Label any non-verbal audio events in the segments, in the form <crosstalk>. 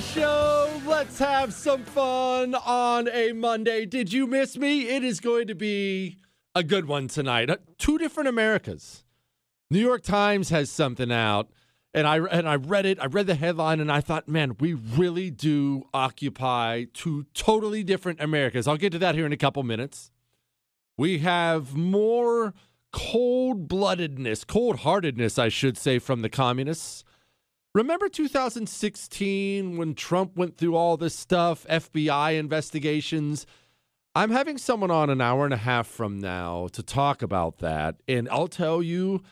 Show. Let's have some fun on a Monday. Did you miss me? It is going to be a good one tonight. Uh, two different Americas. New York Times has something out, and I and I read it. I read the headline, and I thought, man, we really do occupy two totally different Americas. I'll get to that here in a couple minutes. We have more cold bloodedness, cold heartedness, I should say, from the communists. Remember 2016 when Trump went through all this stuff, FBI investigations? I'm having someone on an hour and a half from now to talk about that. And I'll tell you,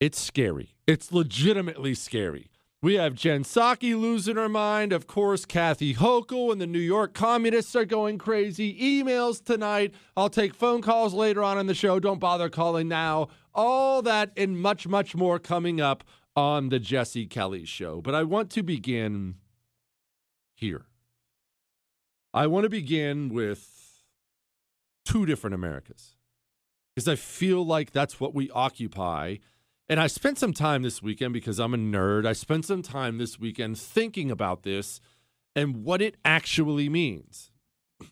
it's scary. It's legitimately scary. We have Jen Psaki losing her mind. Of course, Kathy Hochul and the New York communists are going crazy. Emails tonight. I'll take phone calls later on in the show. Don't bother calling now. All that and much, much more coming up on the Jesse Kelly show. But I want to begin here. I want to begin with two different Americas because I feel like that's what we occupy and I spent some time this weekend because I'm a nerd. I spent some time this weekend thinking about this and what it actually means. <clears throat>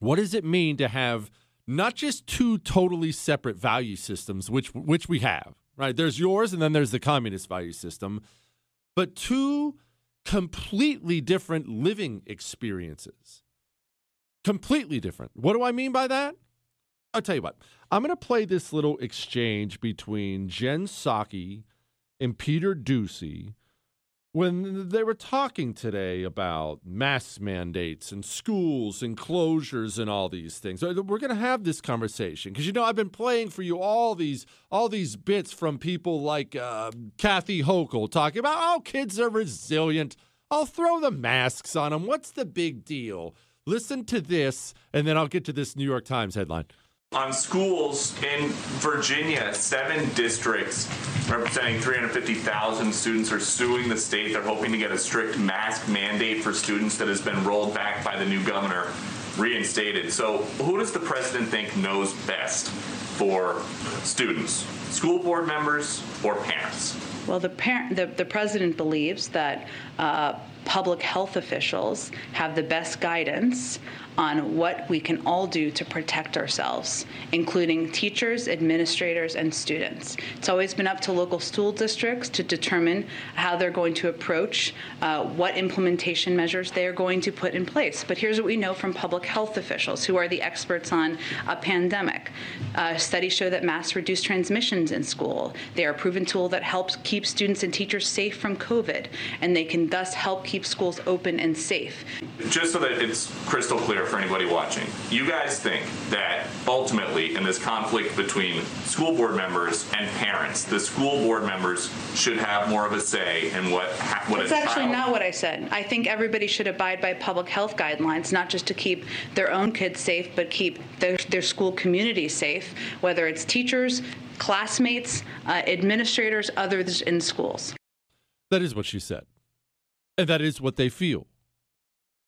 What does it mean to have not just two totally separate value systems, which which we have, right? There's yours and then there's the communist value system, but two completely different living experiences. Completely different. What do I mean by that? I'll tell you what. I'm going to play this little exchange between Jen Psaki and Peter Doocy when they were talking today about mask mandates and schools and closures and all these things. We're going to have this conversation because you know I've been playing for you all these all these bits from people like uh, Kathy Hochul talking about oh kids are resilient. I'll throw the masks on them. What's the big deal? Listen to this, and then I'll get to this New York Times headline on schools in Virginia, seven districts representing 350,000 students are suing the state. They're hoping to get a strict mask mandate for students that has been rolled back by the new governor reinstated. So, who does the president think knows best for students? School board members or parents? Well, the, parent, the, the president believes that uh, public health officials have the best guidance on what we can all do to protect ourselves, including teachers, administrators, and students. It's always been up to local school districts to determine how they're going to approach uh, what implementation measures they are going to put in place. But here's what we know from public health officials, who are the experts on a pandemic. Uh, studies show that masks reduce transmissions in school. They are a proven tool that helps keep students and teachers safe from COVID, and they can thus help keep schools open and safe. Just so that it's crystal clear for anybody watching. You guys think that ultimately, in this conflict between school board members and parents, the school board members should have more of a say in what what That's actually not what I said. I think everybody should abide by public health guidelines, not just to keep their own kids safe, but keep their, their school community safe, whether it's teachers, classmates, uh, administrators, others in schools. That is what she said. And that is what they feel.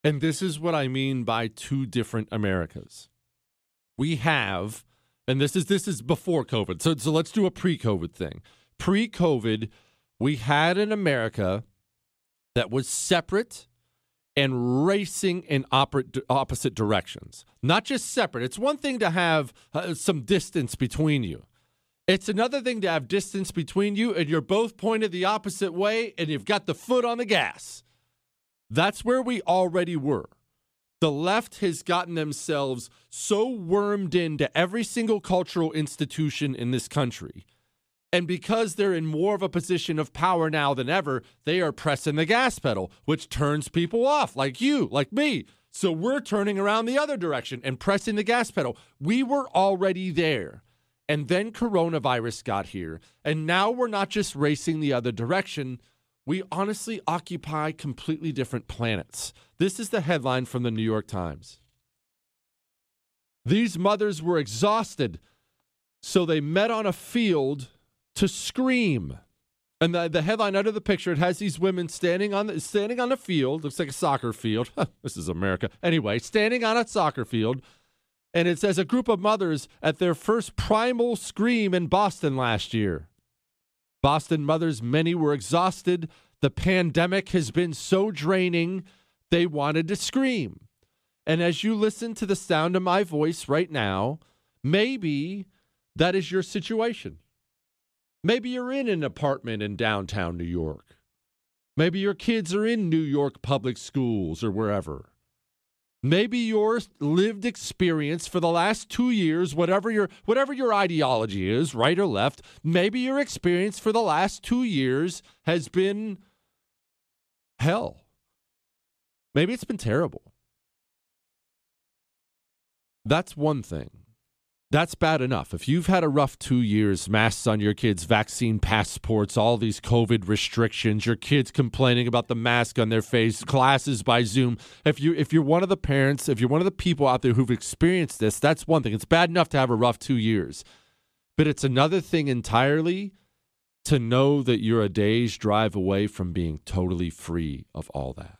And this is what I mean by two different Americas. We have, and this is this is before COVID. So so let's do a pre-COVID thing. Pre-COVID, we had an America that was separate and racing in opposite directions. Not just separate. It's one thing to have uh, some distance between you. It's another thing to have distance between you and you're both pointed the opposite way and you've got the foot on the gas. That's where we already were. The left has gotten themselves so wormed into every single cultural institution in this country. And because they're in more of a position of power now than ever, they are pressing the gas pedal, which turns people off, like you, like me. So we're turning around the other direction and pressing the gas pedal. We were already there. And then coronavirus got here. And now we're not just racing the other direction, we honestly occupy completely different planets. This is the headline from the New York Times. These mothers were exhausted, so they met on a field to scream. And the, the headline under the picture, it has these women standing on the, standing on a field, looks like a soccer field. <laughs> this is America. Anyway, standing on a soccer field. And it says a group of mothers at their first primal scream in Boston last year. Boston mothers, many were exhausted. The pandemic has been so draining, they wanted to scream. And as you listen to the sound of my voice right now, maybe that is your situation. Maybe you're in an apartment in downtown New York. Maybe your kids are in New York public schools or wherever. Maybe your lived experience for the last 2 years, whatever your whatever your ideology is, right or left, maybe your experience for the last 2 years has been hell. Maybe it's been terrible. That's one thing. That's bad enough. If you've had a rough two years, masks on your kids, vaccine passports, all these COVID restrictions, your kids complaining about the mask on their face, classes by Zoom. If you if you're one of the parents, if you're one of the people out there who've experienced this, that's one thing. It's bad enough to have a rough two years. But it's another thing entirely to know that you're a day's drive away from being totally free of all that.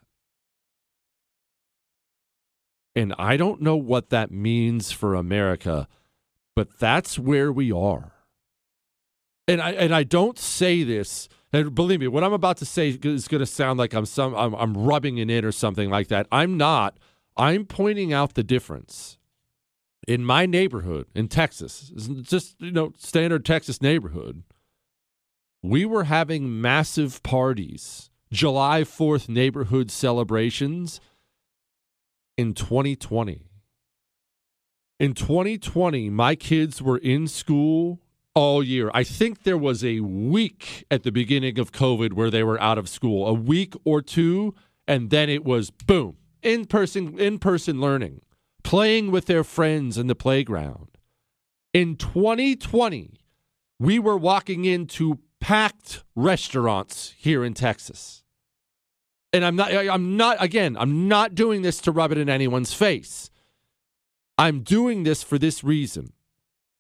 And I don't know what that means for America, but that's where we are. And I and I don't say this, and believe me, what I'm about to say is going to sound like I'm some I'm, I'm rubbing it in or something like that. I'm not. I'm pointing out the difference. In my neighborhood in Texas, just you know, standard Texas neighborhood, we were having massive parties, July 4th neighborhood celebrations in 2020. In 2020, my kids were in school all year. I think there was a week at the beginning of COVID where they were out of school, a week or two, and then it was boom, in person in person learning, playing with their friends in the playground. In 2020, we were walking into packed restaurants here in Texas and I'm not I'm not again, I'm not doing this to rub it in anyone's face. I'm doing this for this reason.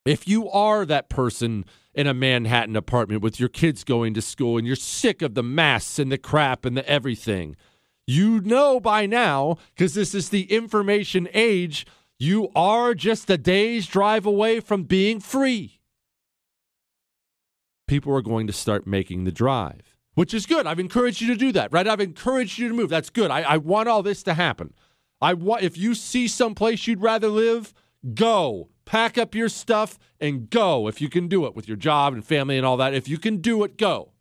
If you are that person in a Manhattan apartment with your kids going to school and you're sick of the masks and the crap and the everything, you know by now, because this is the information age, you are just a day's drive away from being free. People are going to start making the drive which is good. I've encouraged you to do that, right? I've encouraged you to move. That's good. I, I want all this to happen. I if you see someplace you'd rather live, go. Pack up your stuff and go if you can do it with your job and family and all that. If you can do it, go.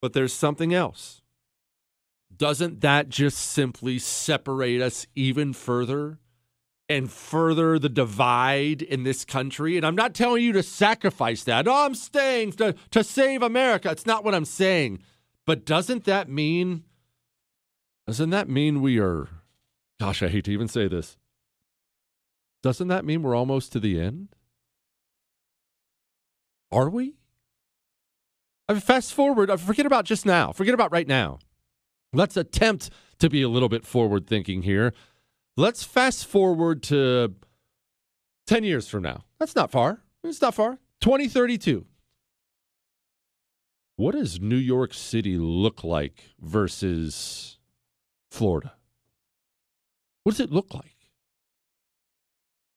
But there's something else. Doesn't that just simply separate us even further and further the divide in this country. And I'm not telling you to sacrifice that. Oh, I'm staying to, to save America. It's not what I'm saying. But doesn't that mean, doesn't that mean we are, gosh, I hate to even say this. Doesn't that mean we're almost to the end? Are we? I mean, fast forward, uh, forget about just now, forget about right now. Let's attempt to be a little bit forward thinking here. Let's fast forward to 10 years from now. That's not far. It's not far. 2032. What does New York City look like versus Florida? What does it look like?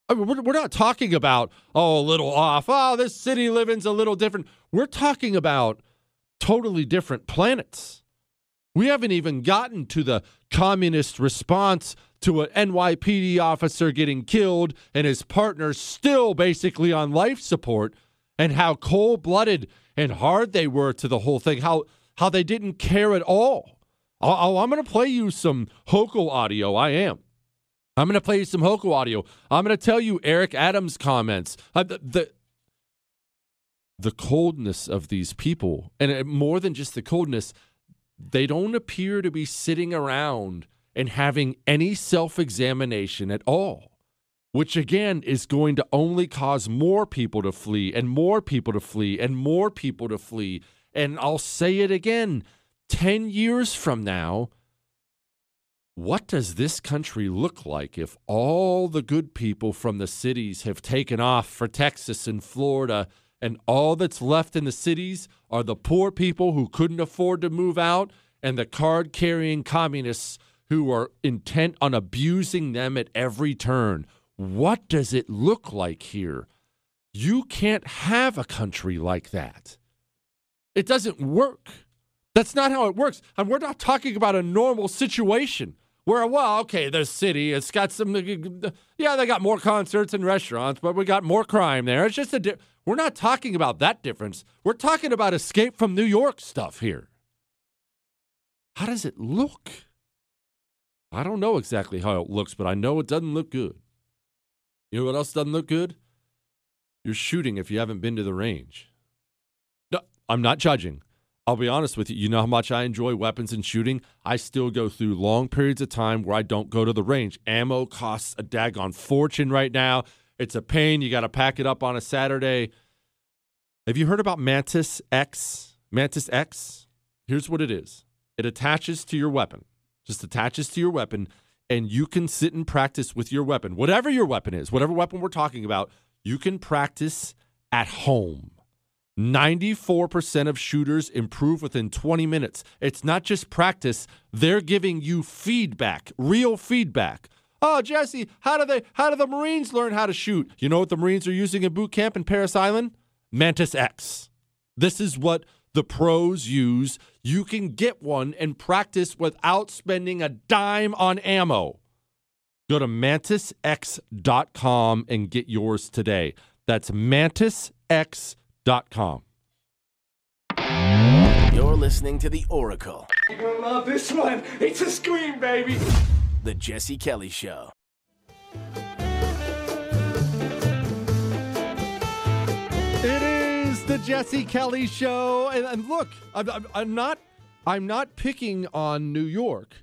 I mean, we're, we're not talking about, oh, a little off. Oh, this city living's a little different. We're talking about totally different planets. We haven't even gotten to the communist response to an NYPD officer getting killed and his partner still basically on life support, and how cold blooded and hard they were to the whole thing, how, how they didn't care at all. Oh, I'm going to play you some Hochul audio. I am. I'm going to play you some Hochul audio. I'm going to tell you Eric Adams' comments. Uh, the, the, the coldness of these people, and uh, more than just the coldness, they don't appear to be sitting around and having any self examination at all, which again is going to only cause more people to flee and more people to flee and more people to flee. And I'll say it again 10 years from now, what does this country look like if all the good people from the cities have taken off for Texas and Florida? and all that's left in the cities are the poor people who couldn't afford to move out and the card carrying communists who are intent on abusing them at every turn. What does it look like here? You can't have a country like that. It doesn't work. That's not how it works. And we're not talking about a normal situation where, well, okay, the city, it's got some, yeah, they got more concerts and restaurants, but we got more crime there. It's just a, di- we're not talking about that difference. We're talking about escape from New York stuff here. How does it look? I don't know exactly how it looks, but I know it doesn't look good. You know what else doesn't look good? You're shooting if you haven't been to the range. No, I'm not judging. I'll be honest with you. You know how much I enjoy weapons and shooting? I still go through long periods of time where I don't go to the range. Ammo costs a daggone fortune right now. It's a pain. You got to pack it up on a Saturday. Have you heard about Mantis X? Mantis X? Here's what it is it attaches to your weapon, just attaches to your weapon, and you can sit and practice with your weapon. Whatever your weapon is, whatever weapon we're talking about, you can practice at home. 94% of shooters improve within 20 minutes. It's not just practice, they're giving you feedback, real feedback. Oh, Jesse, how do they how do the Marines learn how to shoot? You know what the Marines are using in boot camp in Parris Island? Mantis X. This is what the pros use. You can get one and practice without spending a dime on ammo. Go to mantisx.com and get yours today. That's mantisx.com. You're listening to The Oracle. You're gonna love this one. It's a scream, baby. The Jesse Kelly Show. It is the Jesse Kelly Show, and, and look, I'm, I'm, I'm not, I'm not picking on New York.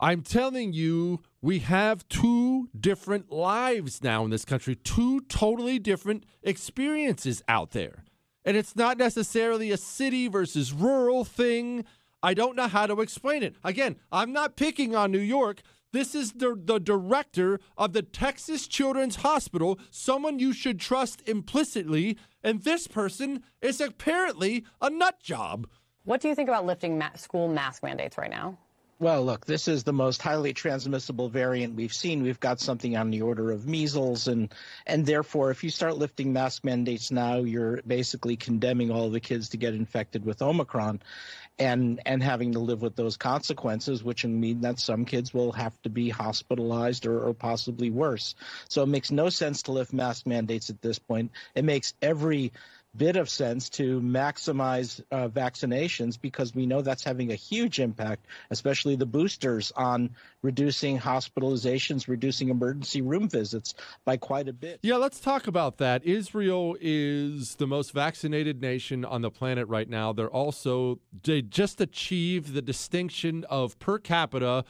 I'm telling you, we have two different lives now in this country, two totally different experiences out there. And it's not necessarily a city versus rural thing. I don't know how to explain it. Again, I'm not picking on New York. This is the, the director of the Texas Children's Hospital, someone you should trust implicitly. And this person is apparently a nut job. What do you think about lifting ma- school mask mandates right now? Well, look, this is the most highly transmissible variant we've seen. We've got something on the order of measles, and and therefore, if you start lifting mask mandates now, you're basically condemning all the kids to get infected with Omicron, and and having to live with those consequences, which mean that some kids will have to be hospitalized or, or possibly worse. So it makes no sense to lift mask mandates at this point. It makes every bit of sense to maximize uh, vaccinations because we know that's having a huge impact, especially the boosters, on reducing hospitalizations, reducing emergency room visits by quite a bit. Yeah, let's talk about that. Israel is the most vaccinated nation on the planet right now. They're also, they just achieved the distinction of per capita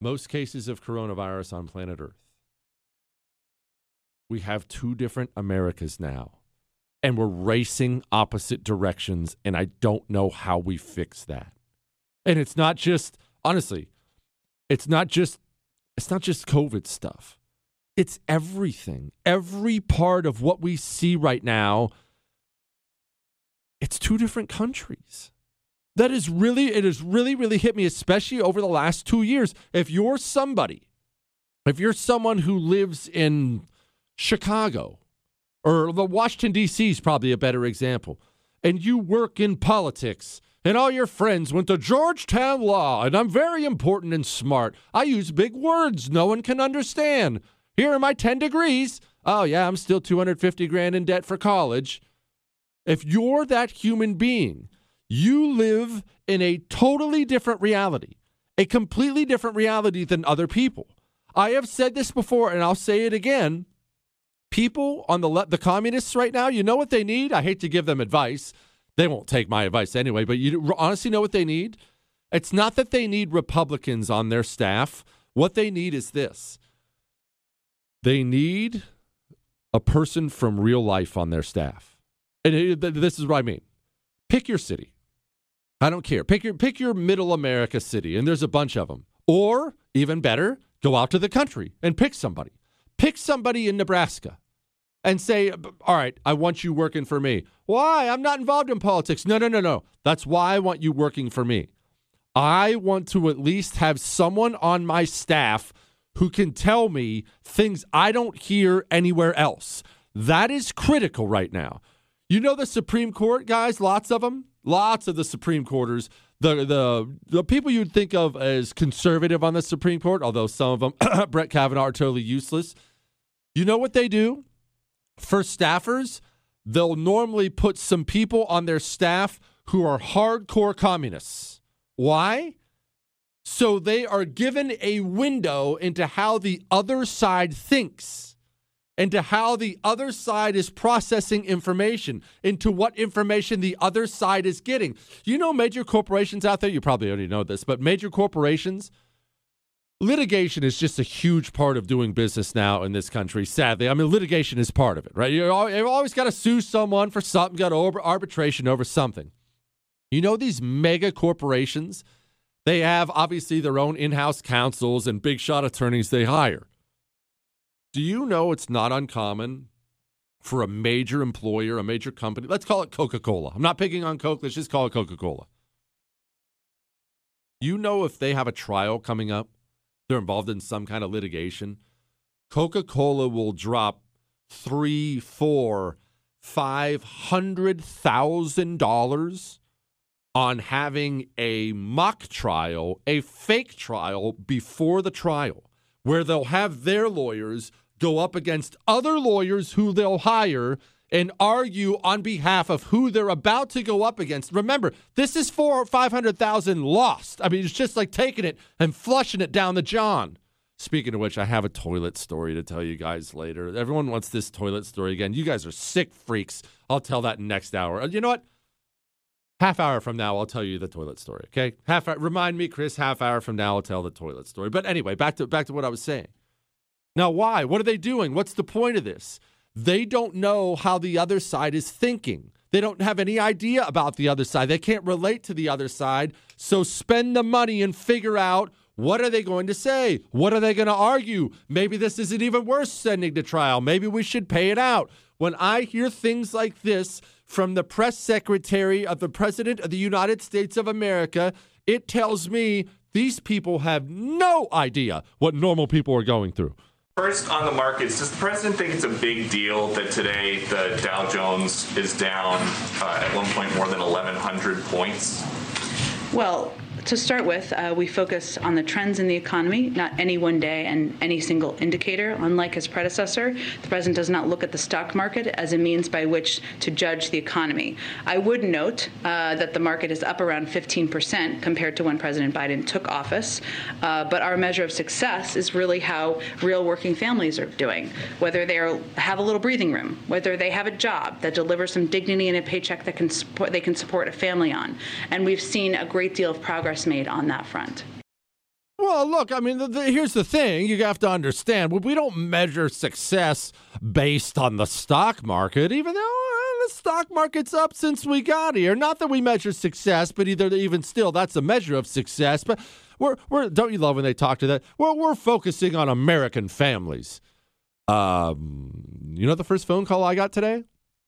most cases of coronavirus on planet Earth. We have two different Americas now and we're racing opposite directions and I don't know how we fix that. And it's not just honestly, it's not just it's not just COVID stuff. It's everything. Every part of what we see right now it's two different countries. That is really it has really really hit me especially over the last 2 years. If you're somebody if you're someone who lives in Chicago or the Washington, D.C. is probably a better example, and you work in politics, and all your friends went to Georgetown Law, and I'm very important and smart. I use big words no one can understand. Here are my 10 degrees. Oh, yeah, I'm still 250 grand in debt for college. If you're that human being, you live in a totally different reality, a completely different reality than other people. I have said this before, and I'll say it again people on the le- the communists right now, you know what they need? I hate to give them advice. They won't take my advice anyway, but you honestly know what they need? It's not that they need Republicans on their staff. What they need is this. They need a person from real life on their staff. And this is what I mean. Pick your city. I don't care. Pick your pick your middle America city and there's a bunch of them. Or even better, go out to the country and pick somebody. Pick somebody in Nebraska and say, all right, I want you working for me. Why? I'm not involved in politics. No, no, no, no. That's why I want you working for me. I want to at least have someone on my staff who can tell me things I don't hear anywhere else. That is critical right now. You know the Supreme Court, guys, lots of them. lots of the Supreme Courters, the the the people you'd think of as conservative on the Supreme Court, although some of them, <clears throat> Brett Kavanaugh, are totally useless. You know what they do for staffers? They'll normally put some people on their staff who are hardcore communists. Why? So they are given a window into how the other side thinks, into how the other side is processing information, into what information the other side is getting. You know, major corporations out there, you probably already know this, but major corporations, litigation is just a huge part of doing business now in this country, sadly. I mean, litigation is part of it, right? You've always got to sue someone for something, got over arbitration over something. You know, these mega corporations, they have obviously their own in house counsels and big shot attorneys they hire. Do you know it's not uncommon for a major employer, a major company, let's call it Coca Cola. I'm not picking on Coke, let's just call it Coca Cola. You know, if they have a trial coming up, they're involved in some kind of litigation, Coca Cola will drop three, four, five hundred thousand dollars on having a mock trial, a fake trial before the trial, where they'll have their lawyers go up against other lawyers who they'll hire and argue on behalf of who they're about to go up against. Remember, this is four or five hundred thousand lost. I mean, it's just like taking it and flushing it down the John. Speaking of which, I have a toilet story to tell you guys later. Everyone wants this toilet story again. You guys are sick freaks. I'll tell that next hour. You know what? Half hour from now, I'll tell you the toilet story. Okay, half hour. Remind me, Chris. Half hour from now, I'll tell the toilet story. But anyway, back to back to what I was saying. Now, why? What are they doing? What's the point of this? They don't know how the other side is thinking. They don't have any idea about the other side. They can't relate to the other side. So spend the money and figure out what are they going to say? What are they going to argue? Maybe this isn't even worth sending to trial. Maybe we should pay it out. When I hear things like this, from the press secretary of the President of the United States of America, it tells me these people have no idea what normal people are going through. First, on the markets, does the president think it's a big deal that today the Dow Jones is down uh, at one point more than 1,100 points? Well, to start with, uh, we focus on the trends in the economy, not any one day and any single indicator. Unlike his predecessor, the president does not look at the stock market as a means by which to judge the economy. I would note uh, that the market is up around 15% compared to when President Biden took office. Uh, but our measure of success is really how real working families are doing, whether they are, have a little breathing room, whether they have a job that delivers some dignity and a paycheck that can support, they can support a family on. And we've seen a great deal of progress made on that front. Well, look, I mean, the, the, here's the thing you have to understand we don't measure success based on the stock market, even though uh, the stock market's up since we got here. Not that we measure success, but either even still, that's a measure of success. But we're, we're don't you love when they talk to that? Well, we're focusing on American families. Um, you know the first phone call I got today?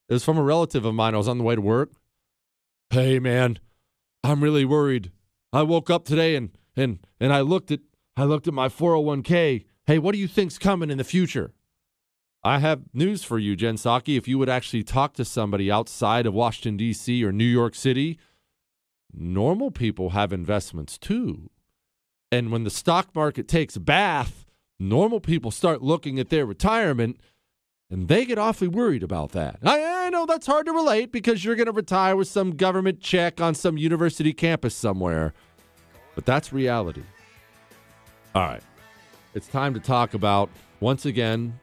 It was from a relative of mine. I was on the way to work. Hey, man, I'm really worried. I woke up today and and and I looked at I looked at my 401k. Hey, what do you think's coming in the future? I have news for you, Jen Psaki. If you would actually talk to somebody outside of Washington D.C. or New York City, normal people have investments too. And when the stock market takes a bath, normal people start looking at their retirement and they get awfully worried about that. I, I know that's hard to relate because you're going to retire with some government check on some university campus somewhere, but that's reality. All right. It's time to talk about, once again,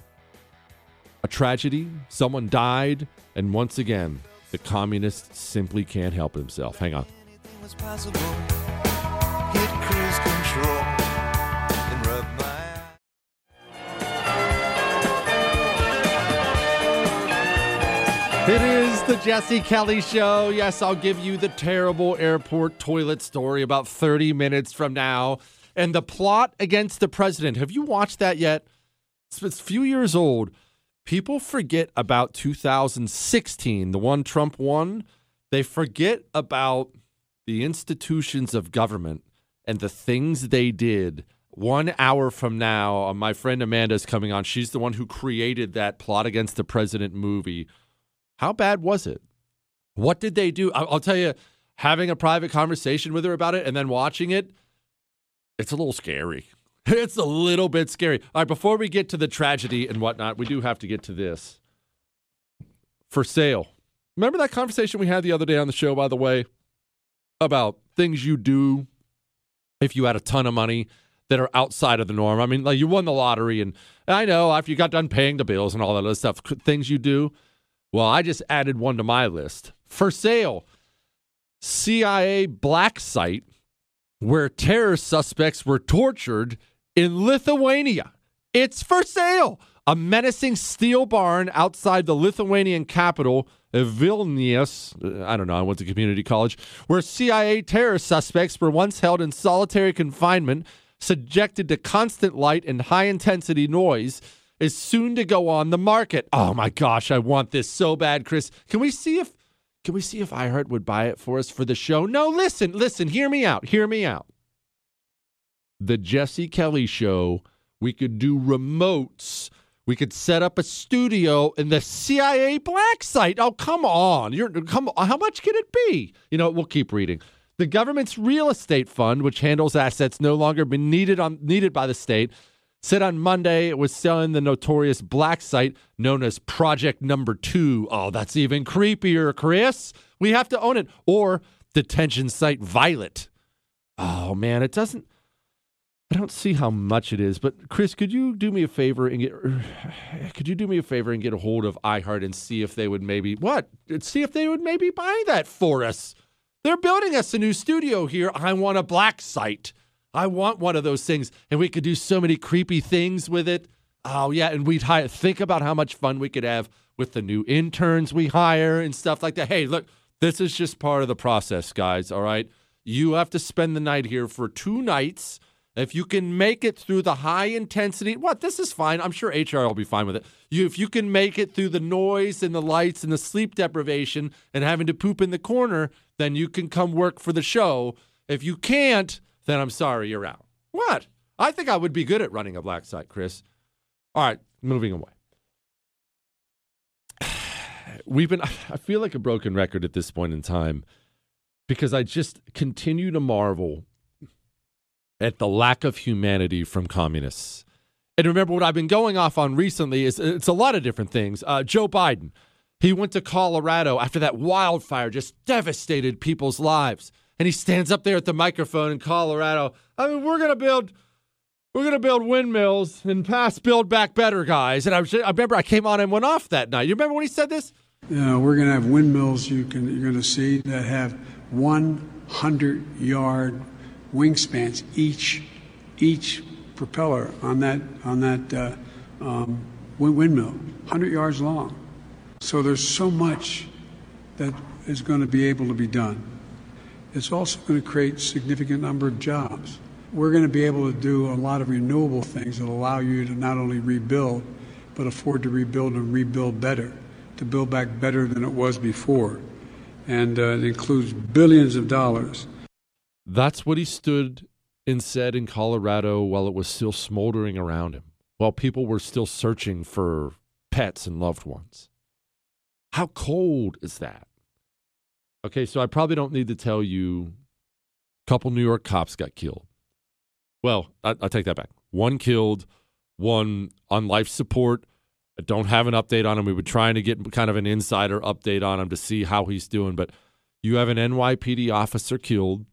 a tragedy. Someone died, and once again, the communist simply can't help himself. Hang on. It is the Jesse Kelly Show. Yes, I'll give you the terrible airport toilet story about 30 minutes from now. And the plot against the president. Have you watched that yet? It's, a few years old. People forget about 2016, the one Trump won. They forget about the institutions of government and the things they did. One hour from now, uh, my friend Amanda is coming on. She's the one who created that plot against the president movie how bad was it? What did they do? I'll tell you, having a private conversation with her about it and then watching it, it's a little scary. <laughs> It's a little bit scary. All right, before we get to the tragedy and whatnot, we do have to get to this. For sale. Remember that conversation we had the other day on the show, by the way, about things you do if you had a ton of money that are outside of the norm? I mean, like you won the lottery, and I know after you got done paying the bills and all that other stuff, things you do. Well, I just added one to my list. For sale, CIA black site where terror suspects were tortured in Lithuania. It's for sale. A menacing steel barn outside the Lithuanian capital of Vilnius. uh, I don't know, I went to community college, where CIA terror suspects were once held in solitary confinement, subjected to constant light and high intensity noise, is soon to go on the market. Oh my gosh, I want this so bad, Chris. Can we see if can we see if iHeart would buy it for us for the show? No, listen, listen, hear me out. Hear me out the Jesse Kelly show, we could do remotes. We could set up a studio in the CIA black site. Oh, come on. You're come. How much can it be? You know, we'll keep reading. The government's real estate fund, which handles assets no longer been needed on needed by the state, said on Monday it was selling the notorious black site known as Project Number Two. Oh, that's even creepier, Chris. We have to own it. Or detention site Violet. Oh man, it doesn't I don't see how much it is, but Chris, could you do me a favor and get <sighs> could you do me a favor and get a hold of iHeart and see if they would maybe what? See if they would maybe buy that for us. They're building us a new studio here. I want a black site. I want one of those things, and we could do so many creepy things with it. Oh yeah, and we'd hire. Think about how much fun we could have with the new interns we hire and stuff like that. Hey, look, this is just part of the process, guys. All right, you have to spend the night here for two nights if you can make it through the high intensity, what this is fine. I'm sure HR will be fine with it. You, if you can make it through the noise and the lights and the sleep deprivation and having to poop in the corner, then you can come work for the show. If you can't, then I'm sorry, you're out. What? I think I would be good at running a black site, Chris. All right, moving away. <sighs> We've been, <sighs> I feel like a broken record at this point in time because I just continue to marvel at the lack of humanity from communists. And remember, what I've been going off on recently is it's a lot of different things. Uh, Joe Biden, he went to Colorado after that wildfire just devastated people's lives. And he stands up there at the microphone in Colorado. I mean, we're going to build. We're gonna build windmills and pass Build Back Better, guys. And I, was, I remember I came on and went off that night. You remember when he said this? Yeah, we're gonna have windmills you can you're gonna see that have 100 yard wingspans each each propeller on that on that uh, um, windmill, 100 yards long. So there's so much that is going to be able to be done. It's also going to create significant number of jobs. We're going to be able to do a lot of renewable things that allow you to not only rebuild, but afford to rebuild and rebuild better, to build back better than it was before. And uh, it includes billions of dollars that's what he stood and said in Colorado while it was still smoldering around him, while people were still searching for pets and loved ones. How cold is that? Okay, so I probably don't need to tell you a couple New York cops got killed. Well, I, I take that back. One killed, one on life support. I don't have an update on him. We were trying to get kind of an insider update on him to see how he's doing, but you have an NYPD officer killed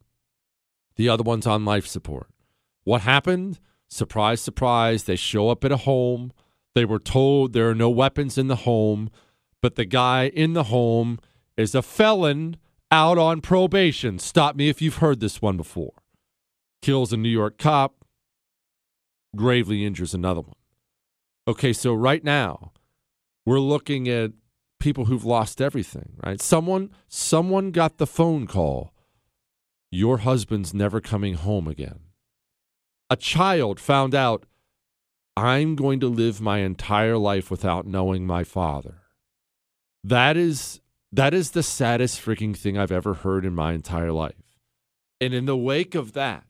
the other one's on life support. What happened? Surprise, surprise. They show up at a home. They were told there are no weapons in the home, but the guy in the home is a felon out on probation. Stop me if you've heard this one before. Kills a New York cop, gravely injures another one. Okay, so right now, we're looking at people who've lost everything, right? Someone someone got the phone call your husband's never coming home again. A child found out, I'm going to live my entire life without knowing my father. That is that is the saddest freaking thing I've ever heard in my entire life. And in the wake of that,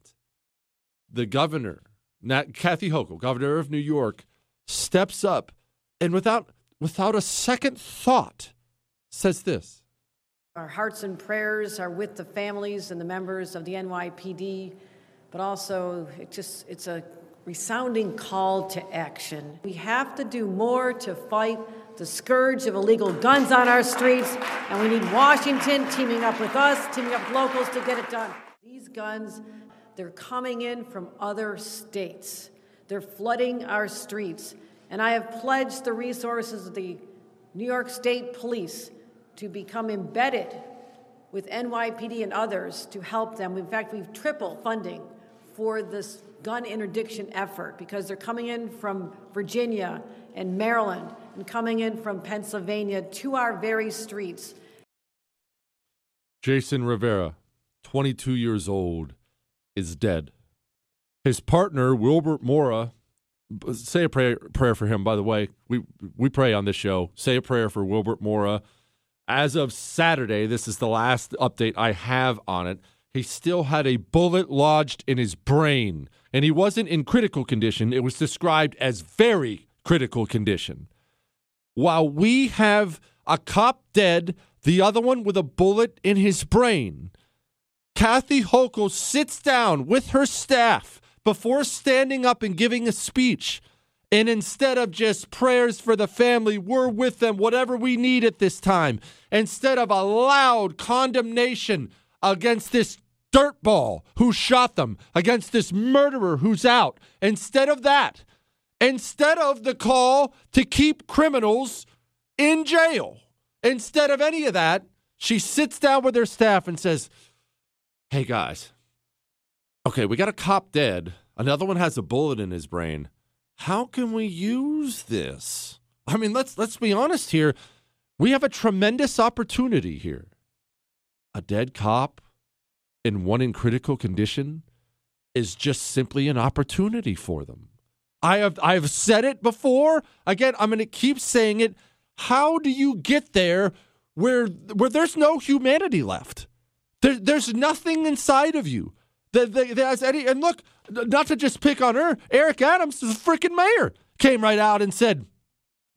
the governor, Nat, Kathy Hochul, governor of New York, steps up and without without a second thought says this. Our hearts and prayers are with the families and the members of the NYPD, but also it just it's a resounding call to action. We have to do more to fight the scourge of illegal guns on our streets, and we need Washington teaming up with us, teaming up with locals to get it done. These guns, they're coming in from other states. They're flooding our streets, and I have pledged the resources of the New York State Police to become embedded with NYPD and others to help them. In fact, we've tripled funding for this gun interdiction effort because they're coming in from Virginia and Maryland and coming in from Pennsylvania to our very streets. Jason Rivera, 22 years old, is dead. His partner, Wilbert Mora, say a prayer, prayer for him, by the way. We, we pray on this show. Say a prayer for Wilbert Mora. As of Saturday, this is the last update I have on it. He still had a bullet lodged in his brain, and he wasn't in critical condition. It was described as very critical condition. While we have a cop dead, the other one with a bullet in his brain, Kathy Hochul sits down with her staff before standing up and giving a speech. And instead of just prayers for the family, we're with them, whatever we need at this time. Instead of a loud condemnation against this dirtball who shot them, against this murderer who's out, instead of that, instead of the call to keep criminals in jail, instead of any of that, she sits down with her staff and says, Hey guys, okay, we got a cop dead. Another one has a bullet in his brain. How can we use this? I mean, let's let's be honest here. We have a tremendous opportunity here. A dead cop and one in critical condition is just simply an opportunity for them. I have I've said it before. Again, I'm going to keep saying it. How do you get there where where there's no humanity left? There, there's nothing inside of you that, that, that has any. And look, not to just pick on her, Eric Adams, the freaking mayor, came right out and said,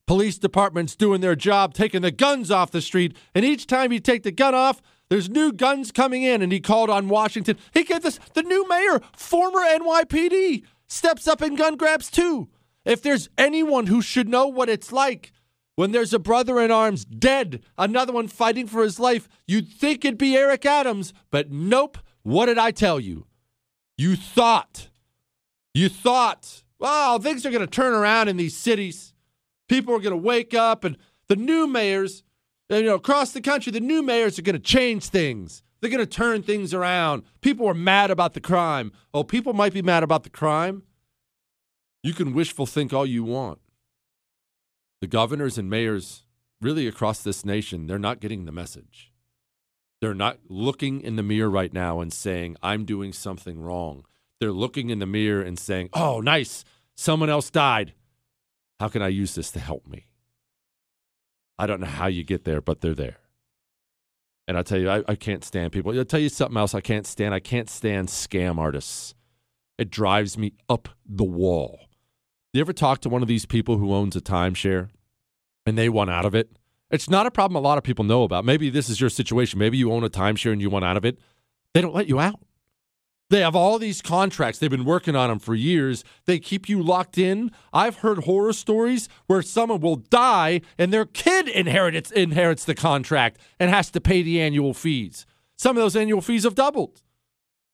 police department's doing their job, taking the guns off the street. And each time you take the gun off, there's new guns coming in. And he called on Washington. He gave this, the new mayor, former NYPD, steps up and gun grabs too. If there's anyone who should know what it's like when there's a brother in arms dead, another one fighting for his life, you'd think it'd be Eric Adams, but nope. What did I tell you? You thought, you thought, well, things are going to turn around in these cities. People are going to wake up, and the new mayors, you know, across the country, the new mayors are going to change things. They're going to turn things around. People are mad about the crime. Oh, people might be mad about the crime. You can wishful think all you want. The governors and mayors, really across this nation, they're not getting the message. They're not looking in the mirror right now and saying, I'm doing something wrong. They're looking in the mirror and saying, Oh, nice. Someone else died. How can I use this to help me? I don't know how you get there, but they're there. And I tell you, I, I can't stand people. I'll tell you something else I can't stand. I can't stand scam artists. It drives me up the wall. You ever talk to one of these people who owns a timeshare and they want out of it? It's not a problem a lot of people know about. Maybe this is your situation. Maybe you own a timeshare and you want out of it. They don't let you out. They have all these contracts. They've been working on them for years. They keep you locked in. I've heard horror stories where someone will die and their kid inherits inherits the contract and has to pay the annual fees. Some of those annual fees have doubled.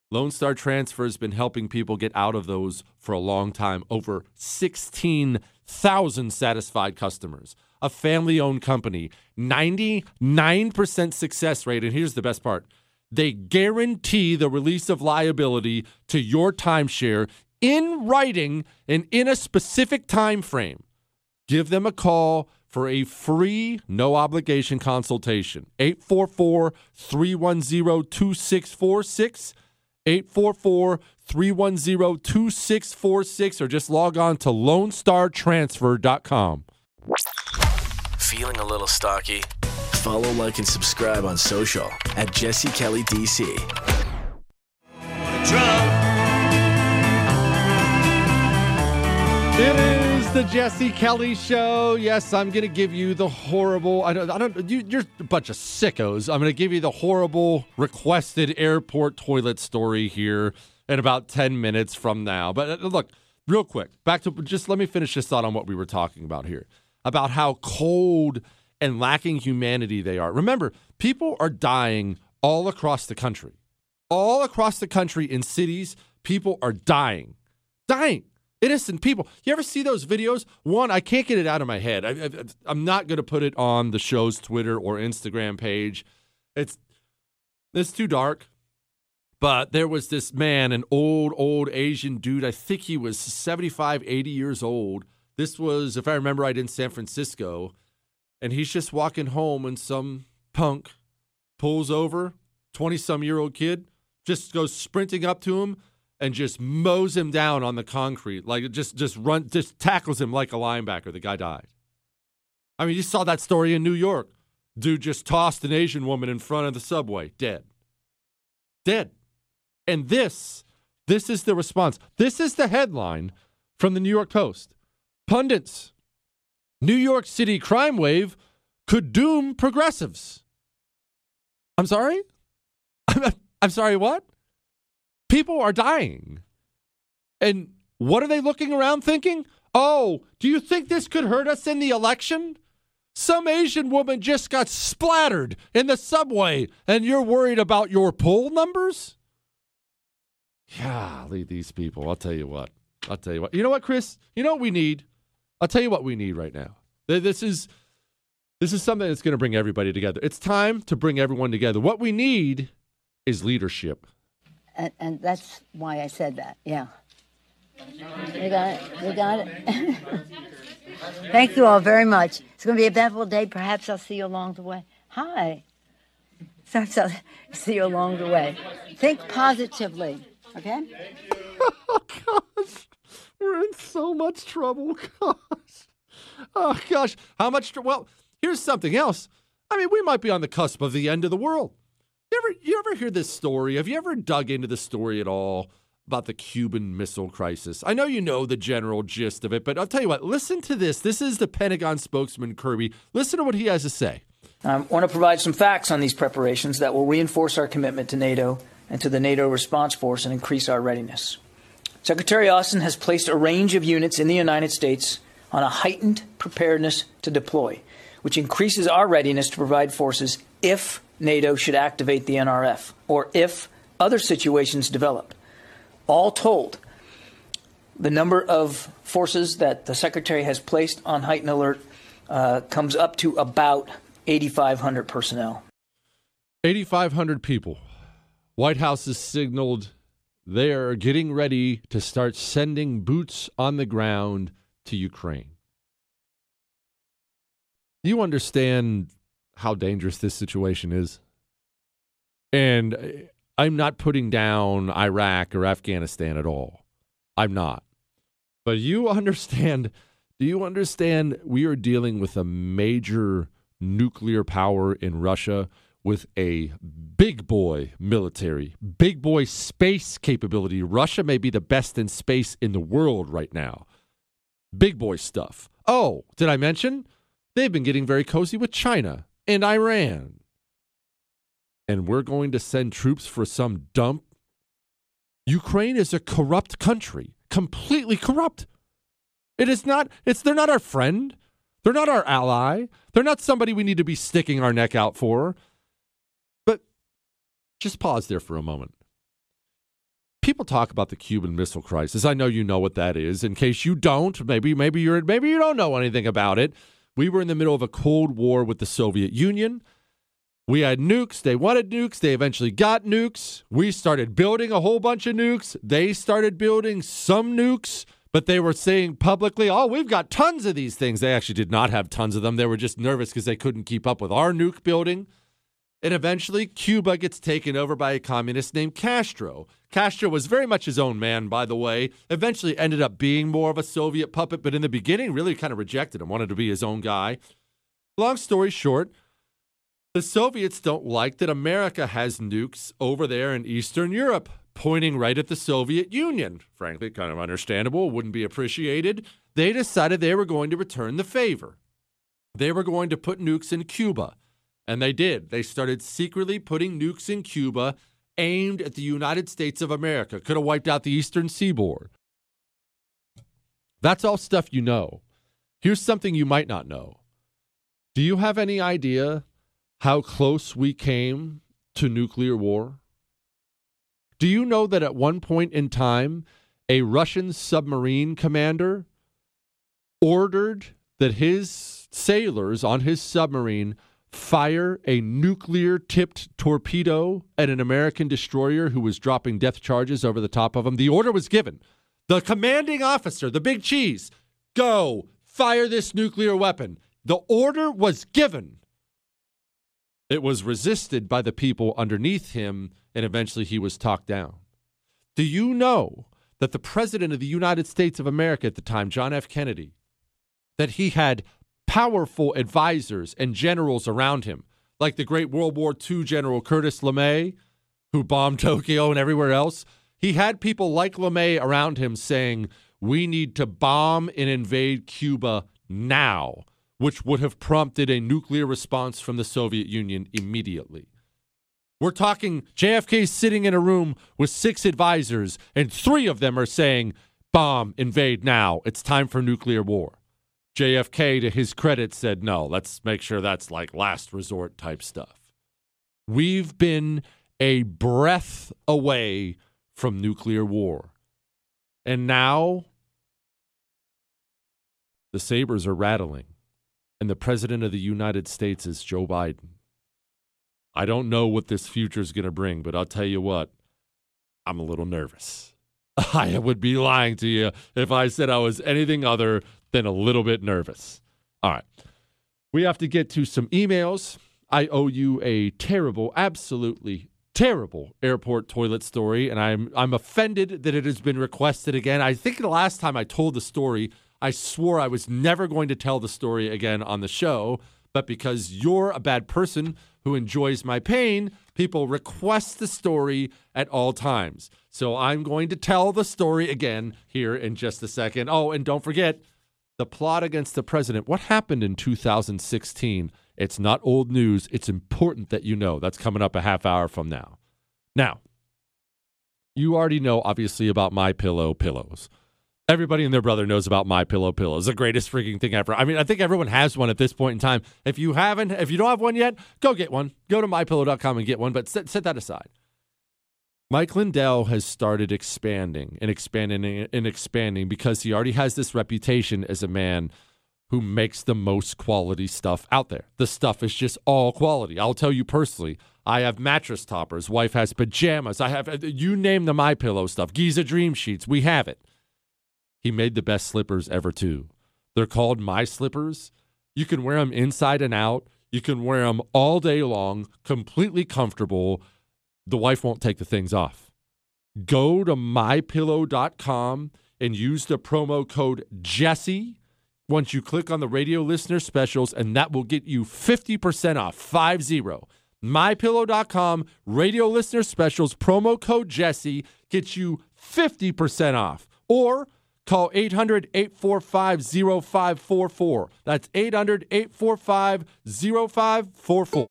Lone Star Transfer has been helping people get out of those for a long time. Over 16,000 satisfied customers. A family owned company, 99% success rate. And here's the best part they guarantee the release of liability to your timeshare in writing and in a specific time frame. Give them a call for a free, no obligation consultation. 844 310 2646. 844 310 2646 or just log on to lonestartransfer.com. Feeling a little stocky? Follow, like, and subscribe on social at Jesse Kelly DC. It is the Jesse Kelly Show. Yes, I'm going to give you the horrible. I don't. I don't. You, you're a bunch of sickos. I'm going to give you the horrible requested airport toilet story here in about ten minutes from now. But uh, look, real quick, back to just let me finish this thought on what we were talking about here about how cold and lacking humanity they are. Remember, people are dying all across the country. All across the country in cities, people are dying. Dying. Innocent people. You ever see those videos? One, I can't get it out of my head. I, am not going to put it on the show's Twitter or Instagram page. It's it's too dark. But there was this man, an old, old Asian dude. I think he was 75, 80 years old. This was, if I remember right, in San Francisco. And he's just walking home, and some punk pulls over, 20 some year old kid, just goes sprinting up to him and just mows him down on the concrete, like just just run, just tackles him like a linebacker. The guy died. I mean, you saw that story in New York. Dude just tossed an Asian woman in front of the subway, dead, dead. And this, this is the response. This is the headline from the New York Post. Pundits, New York City crime wave could doom progressives. I'm sorry? <laughs> I'm sorry, what? People are dying. And what are they looking around thinking? Oh, do you think this could hurt us in the election? Some Asian woman just got splattered in the subway, and you're worried about your poll numbers? Golly, these people. I'll tell you what. I'll tell you what. You know what, Chris? You know what we need? I'll tell you what we need right now. This is this is something that's going to bring everybody together. It's time to bring everyone together. What we need is leadership and, and that's why I said that. Yeah. We got it. We got it. <laughs> Thank you all very much. It's going to be a beautiful day. Perhaps I'll see you along the way. Hi. Perhaps I'll <laughs> see you along the way. Think positively. Okay. <laughs> oh gosh, we're in so much trouble. <laughs> Gosh. Oh gosh, how much? Tr- well, here's something else. I mean, we might be on the cusp of the end of the world. You ever you ever hear this story? Have you ever dug into the story at all about the Cuban Missile Crisis? I know you know the general gist of it, but I'll tell you what. Listen to this. This is the Pentagon spokesman Kirby. Listen to what he has to say. I want to provide some facts on these preparations that will reinforce our commitment to NATO and to the NATO response force and increase our readiness. Secretary Austin has placed a range of units in the United States on a heightened preparedness to deploy, which increases our readiness to provide forces if NATO should activate the NRF, or if other situations develop. All told, the number of forces that the Secretary has placed on heightened alert uh, comes up to about 8,500 personnel. 8,500 people. White House has signaled they're getting ready to start sending boots on the ground to Ukraine. You understand how dangerous this situation is. And uh, I'm not putting down Iraq or Afghanistan at all. I'm not. But you <laughs> understand, do you understand we are dealing with a major nuclear power in Russia with a big boy military, big boy space capability. Russia may be the best in space in the world right now. Big boy stuff. Oh, did I mention? They've been getting very cozy with China and Iran. And we're going to send troops for some dump. Ukraine is a corrupt country, completely corrupt. It is not, it's, they're not our friend. They're not our ally. They're not somebody we need to be sticking our neck out for. Just pause there for a moment. People talk about the Cuban Missile Crisis. I know you know what that is. In case you don't, maybe maybe you're maybe you don't know anything about it. We were in the middle of a Cold War with the Soviet Union. We had nukes. They wanted nukes. They eventually got nukes. We started building a whole bunch of nukes. They started building some nukes, but they were saying publicly, oh, we've got tons of these things. They actually did not have tons of them. They were just nervous because they couldn't keep up with our nuke building. And eventually, Cuba gets taken over by a communist named Castro. Castro was very much his own man, by the way. Eventually, ended up being more of a Soviet puppet, but in the beginning, really kind of rejected him, wanted to be his own guy. Long story short, the Soviets don't like that America has nukes over there in Eastern Europe, pointing right at the Soviet Union. Frankly, kind of understandable, wouldn't be appreciated. they decided they were going to return the favor. They were going to put nukes in Cuba. And they did. They started secretly putting nukes in Cuba aimed at the United States of America. Could have wiped out the eastern seaboard. That's all stuff you know. Here's something you might not know. Do you have any idea how close we came to nuclear war? Do you know that at one point in time, a Russian submarine commander ordered that his sailors on his submarine fire a nuclear tipped torpedo at an American destroyer who was dropping depth charges over the top of him. The order was given. The commanding officer, the big cheese, go fire this nuclear weapon. The order was given. It was resisted by the people underneath him, and eventually he was talked down. Do you know that the President of the United States of America at the time, John F. Kennedy, that he had powerful advisors and generals around him, like the great World War II General Curtis LeMay, who bombed <laughs> Tokyo and everywhere else. He had people like LeMay around him saying, We need to bomb and invade Cuba now, which would have prompted a nuclear response from the Soviet Union immediately. We're talking JFK sitting in a room with six advisors, and three of them are saying, Bomb, invade now. It's time for nuclear war. JFK, to his credit, said, no, let's make sure that's like last resort type stuff. We've been a breath away from nuclear war. And now the sabers are rattling, and the President of the United States is Joe Biden. I don't know what this future is going to bring, but I'll tell you what, I'm a little nervous. <laughs> I would be lying to you if I said I was anything other than a little bit nervous. All right. We have to get to some emails. I owe you a terrible, absolutely terrible airport toilet story, and I'm I'm offended that it has been requested again. I think the last time I told the story, I swore I was never going to tell the story again on the show, but because you're a bad person who enjoys my pain, people request the story at all times. So I'm going to tell the story again here in just a second. Oh, and don't forget, the plot against the president. What happened in 2016? It's not old news. It's important that you know. That's coming up a half hour from now. Now, you already know obviously about my pillow pillows. Everybody and their brother knows about my pillow pillows. The greatest freaking thing ever. I mean, I think everyone has one at this point in time. If you haven't, if you don't have one yet, go get one. Go to mypillow.com and get one, but set, set that aside. Mike Lindell has started expanding and expanding and expanding because he already has this reputation as a man who makes the most quality stuff out there. The stuff is just all quality. I'll tell you personally, I have mattress toppers. Wife has pajamas. I have you name the my pillow stuff. Giza Dream Sheets. We have it. He made the best slippers ever too. They're called my slippers. You can wear them inside and out. You can wear them all day long, completely comfortable the wife won't take the things off. Go to mypillow.com and use the promo code Jesse once you click on the radio listener specials, and that will get you 50% off. 5 0. MyPillow.com, radio listener specials, promo code Jesse gets you 50% off. Or call 800 845 0544. That's 800 845 0544.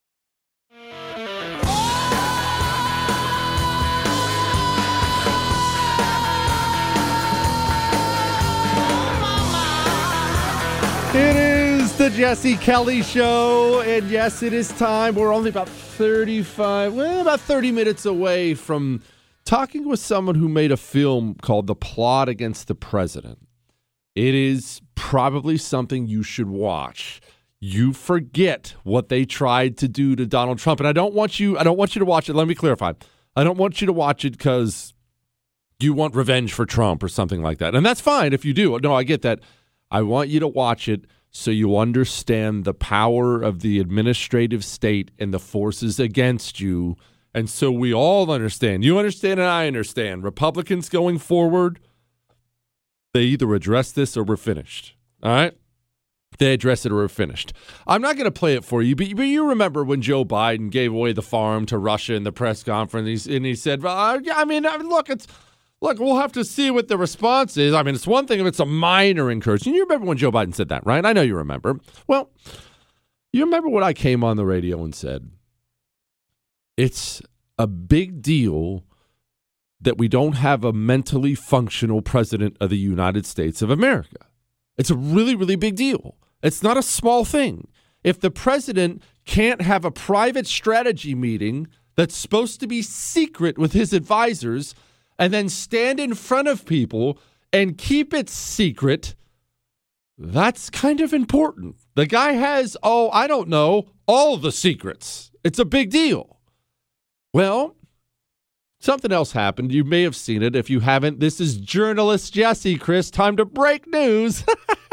It is the Jesse Kelly Show. And yes, it is time. We're only about 35, well, about 30 minutes away from talking with someone who made a film called The Plot Against the President. It is probably something you should watch. You forget what they tried to do to Donald Trump. And I don't want you I don't want you to watch it. Let me clarify. I don't want you to watch it because you want revenge for Trump or something like that. And that's fine if you do. No, I get that. I want you to watch it so you understand the power of the administrative state and the forces against you. And so we all understand. You understand and I understand. Republicans going forward, they either address this or we're finished. All right? They address it or we're finished. I'm not going to play it for you, but, but you remember when Joe Biden gave away the farm to Russia in the press conference, and he said, well, I mean, look, it's look, we'll have to see what the response is. I mean, it's one thing if it's a minor incursion. You remember when Joe Biden said that, right? I know you remember. Well, you remember what I came on the radio and said? It's a big deal that we don't have a mentally functional president of the United States of America. It's a really, really big deal. It's not a small thing. If the president can't have a private strategy meeting that's supposed to be secret with his advisors and then stand in front of people and keep it secret, that's kind of important. The guy has, oh, I don't know, all the secrets. It's a big deal. Well, something else happened. You may have seen it. If you haven't, this is journalist Jesse, Chris. Time to break news. <laughs>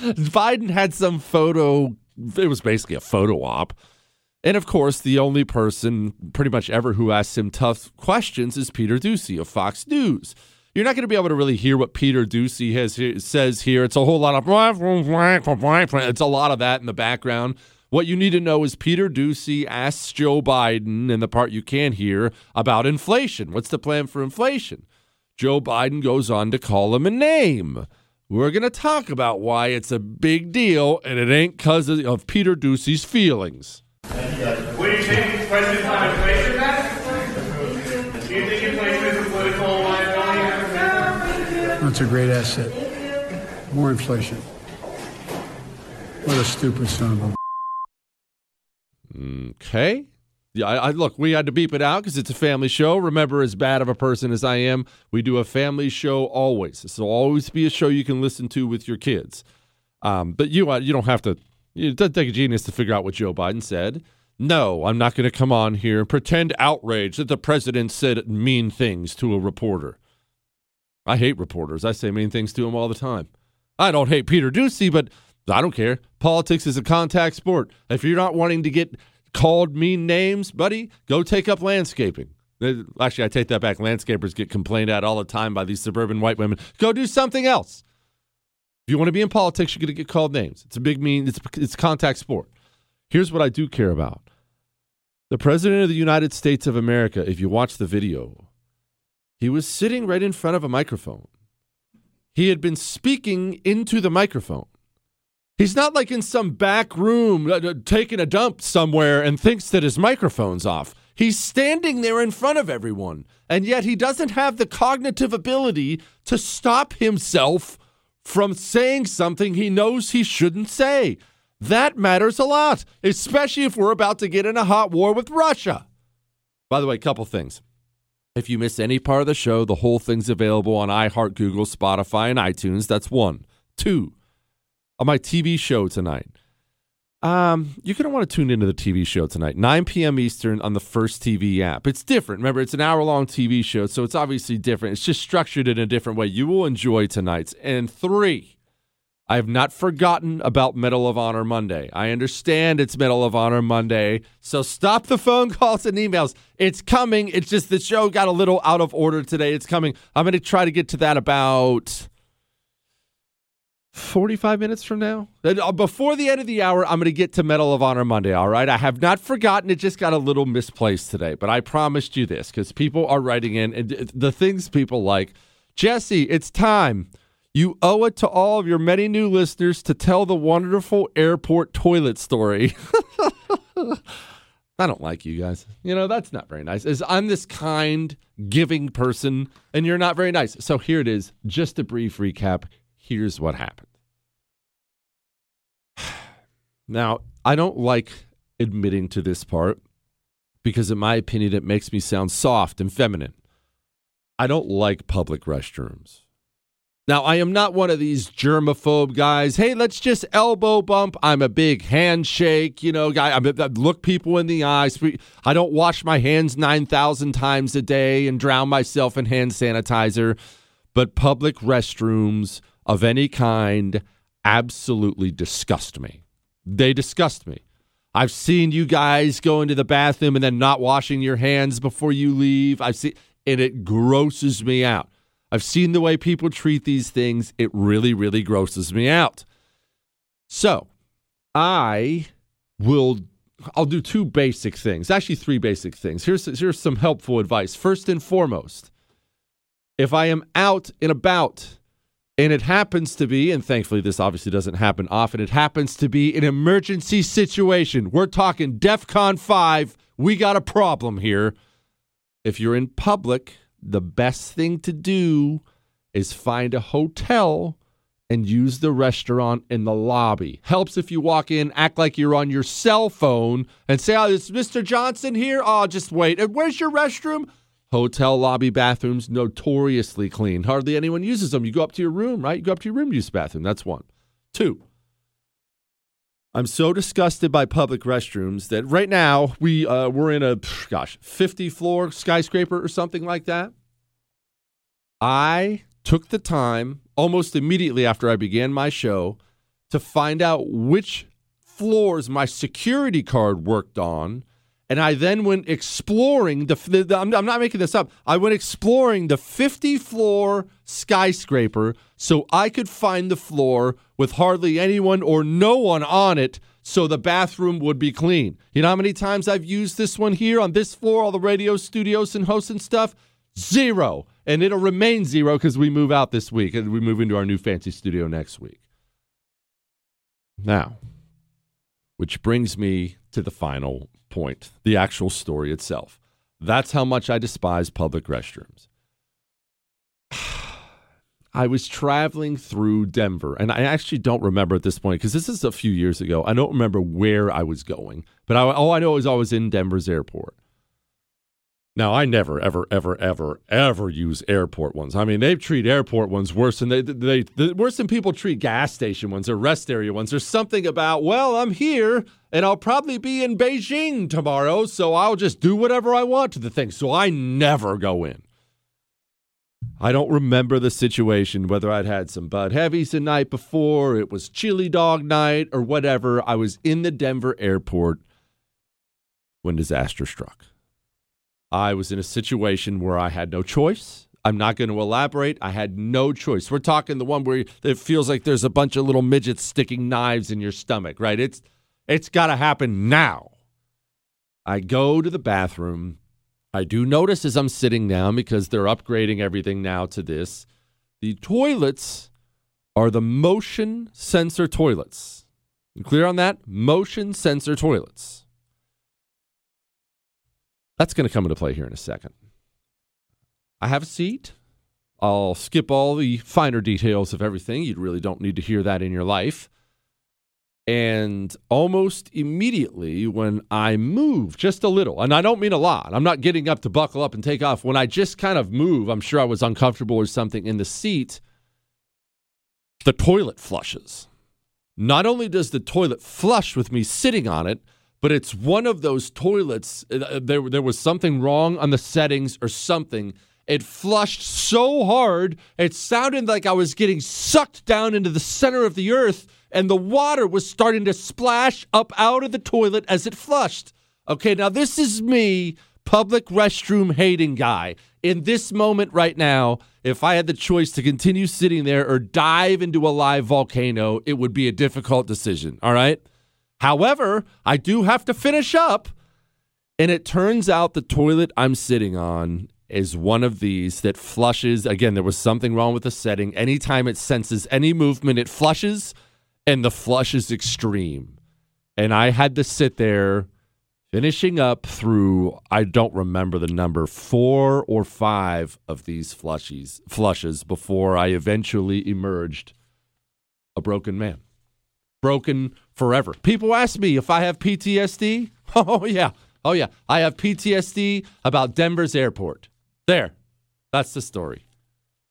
Biden had some photo, it was basically a photo op. And of course, the only person pretty much ever who asks him tough questions is Peter Doocy of Fox News. You're not going to be able to really hear what Peter Doocy has says here. It's a whole lot of it's a lot of that in the background. What you need to know is Peter Doocy asks Joe Biden, and the part you can't hear, about inflation. What's the plan for inflation? Joe Biden goes on to call him a name. We're going to talk about why it's a big deal, and it ain't because of Peter Doocy's feelings. What do you think President on inflation, Matt? Do you think inflation is a political liability? That's a great asset. More inflation. What a stupid son of a. Okay. Yeah, I, I, look. We had to beep it out because it's a family show. Remember, as bad of a person as I am, we do a family show always. This will always be a show you can listen to with your kids. Um, but you, uh, you don't have to. It doesn't take a genius to figure out what Joe Biden said. No, I'm not going to come on here and pretend outrage that the president said mean things to a reporter. I hate reporters. I say mean things to them all the time. I don't hate Peter Doocy, but I don't care. Politics is a contact sport. If you're not wanting to get called mean names, buddy, go take up landscaping. Uh, actually, I take that back. Landscapers get complained at all the time by these suburban white women. Go do something else. If you want to be in politics, you're going to get called names. It's a big mean. It's it's contact sport. Here's what I do care about: the president of the United States of America. If you watch the video, he was sitting right in front of a microphone. He had been speaking into the microphone. He's not like in some back room uh, uh, taking a dump somewhere and thinks that his microphone's off. He's standing there in front of everyone, and yet he doesn't have the cognitive ability to stop himself from saying something he knows he shouldn't say. That matters a lot, especially if we're about to get in a hot war with Russia. By the way, a couple things. If you miss any part of the show, the whole thing's available on iHeart, Google, Spotify, and iTunes. That's one. Two, on my TV show tonight. Um, you're going to want to tune into the TV show tonight, 9 p.m. Eastern on the First TV app. It's different. Remember, it's an hour long TV show, so it's obviously different. It's just structured in a different way. You will enjoy tonight's. And three, I have not forgotten about Medal of Honor Monday. I understand it's Medal of Honor Monday, so stop the phone calls and emails. It's coming. It's just the show got a little out of order today. It's coming. I'm going to try to get to that about 45 minutes from now. Uh, before the end of the hour, I'm going to get to Medal of Honor Monday, all right? I have not forgotten. It just got a little misplaced today, but I promised you this because people are writing in and the things people like. Jesse, it's time. You owe it to all of your many new listeners to tell the wonderful airport toilet story. <laughs> I don't like you guys. You know, that's not very nice. As I'm this kind, giving person, and you're not very nice. So here it is. Just a brief recap here's what happened. Now, I don't like admitting to this part because, in my opinion, it makes me sound soft and feminine. I don't like public restrooms. Now, I am not one of these germaphobe guys. Hey, let's just elbow bump. I'm a big handshake, you know, guy. I look people in the eyes. I don't wash my hands 9,000 times a day and drown myself in hand sanitizer. But public restrooms, of any kind absolutely disgust me. They disgust me. I've seen you guys go into the bathroom and then not washing your hands before you leave. I've seen and it grosses me out. I've seen the way people treat these things. It really, really grosses me out. So I will I'll do two basic things. Actually, three basic things. Here's here's some helpful advice. First and foremost, if I am out and about and it happens to be, and thankfully this obviously doesn't happen often, it happens to be an emergency situation. We're talking DEF CON 5. We got a problem here. If you're in public, the best thing to do is find a hotel and use the restaurant in the lobby. Helps if you walk in, act like you're on your cell phone and say, Oh, is Mr. Johnson here? Oh, just wait. And where's your restroom? Hotel lobby bathrooms notoriously clean. Hardly anyone uses them. You go up to your room, right? You go up to your room, use the bathroom. That's one. Two. I'm so disgusted by public restrooms that right now we uh, we're in a gosh 50 floor skyscraper or something like that. I took the time almost immediately after I began my show to find out which floors my security card worked on. And I then went exploring the, the, the I'm, I'm not making this up. I went exploring the 50 floor skyscraper so I could find the floor with hardly anyone or no one on it so the bathroom would be clean. You know how many times I've used this one here on this floor, all the radio studios and hosts and stuff? Zero. And it'll remain zero because we move out this week and we move into our new fancy studio next week. Now, which brings me to the final point the actual story itself. That's how much I despise public restrooms. <sighs> I was traveling through Denver, and I actually don't remember at this point because this is a few years ago. I don't remember where I was going, but I, all I know is I was in Denver's airport. Now, I never, ever, ever, ever, ever use airport ones. I mean, they treat airport ones worse than they, they, they worse than people treat gas station ones or rest area ones. There's something about, well, I'm here and I'll probably be in Beijing tomorrow, so I'll just do whatever I want to the thing. So I never go in. I don't remember the situation, whether I'd had some Bud Heavies the night before, it was chili dog night, or whatever. I was in the Denver airport when disaster struck. I was in a situation where I had no choice. I'm not going to elaborate. I had no choice. We're talking the one where it feels like there's a bunch of little midgets sticking knives in your stomach, right? It's it's got to happen now. I go to the bathroom. I do notice as I'm sitting down because they're upgrading everything now to this. The toilets are the motion sensor toilets. You clear on that? Motion sensor toilets. That's going to come into play here in a second. I have a seat. I'll skip all the finer details of everything. You really don't need to hear that in your life. And almost immediately, when I move just a little, and I don't mean a lot, I'm not getting up to buckle up and take off. When I just kind of move, I'm sure I was uncomfortable or something in the seat, the toilet flushes. Not only does the toilet flush with me sitting on it, but it's one of those toilets. uh, There, there was something wrong on the settings or something. It flushed so hard, it sounded like I was getting sucked down into the center of the earth, and the water was starting to splash up out of the toilet as it flushed. Okay, now this is me, public restroom hating guy. In this moment right now, if I had the choice to continue sitting there or dive into a live volcano, it would be a difficult decision. All right? However, I do have to finish up. And it turns out the toilet I'm sitting on is one of these that flushes. Again, there was something wrong with the setting. Anytime it senses any movement, it flushes, and the flush is extreme. And I had to sit there finishing up through, I don't remember the number, four or five of these flushes, flushes before I eventually emerged a broken man broken forever. People ask me if I have PTSD. <laughs> Oh, yeah. Oh, yeah. I have PTSD about Denver's airport. There. That's the story.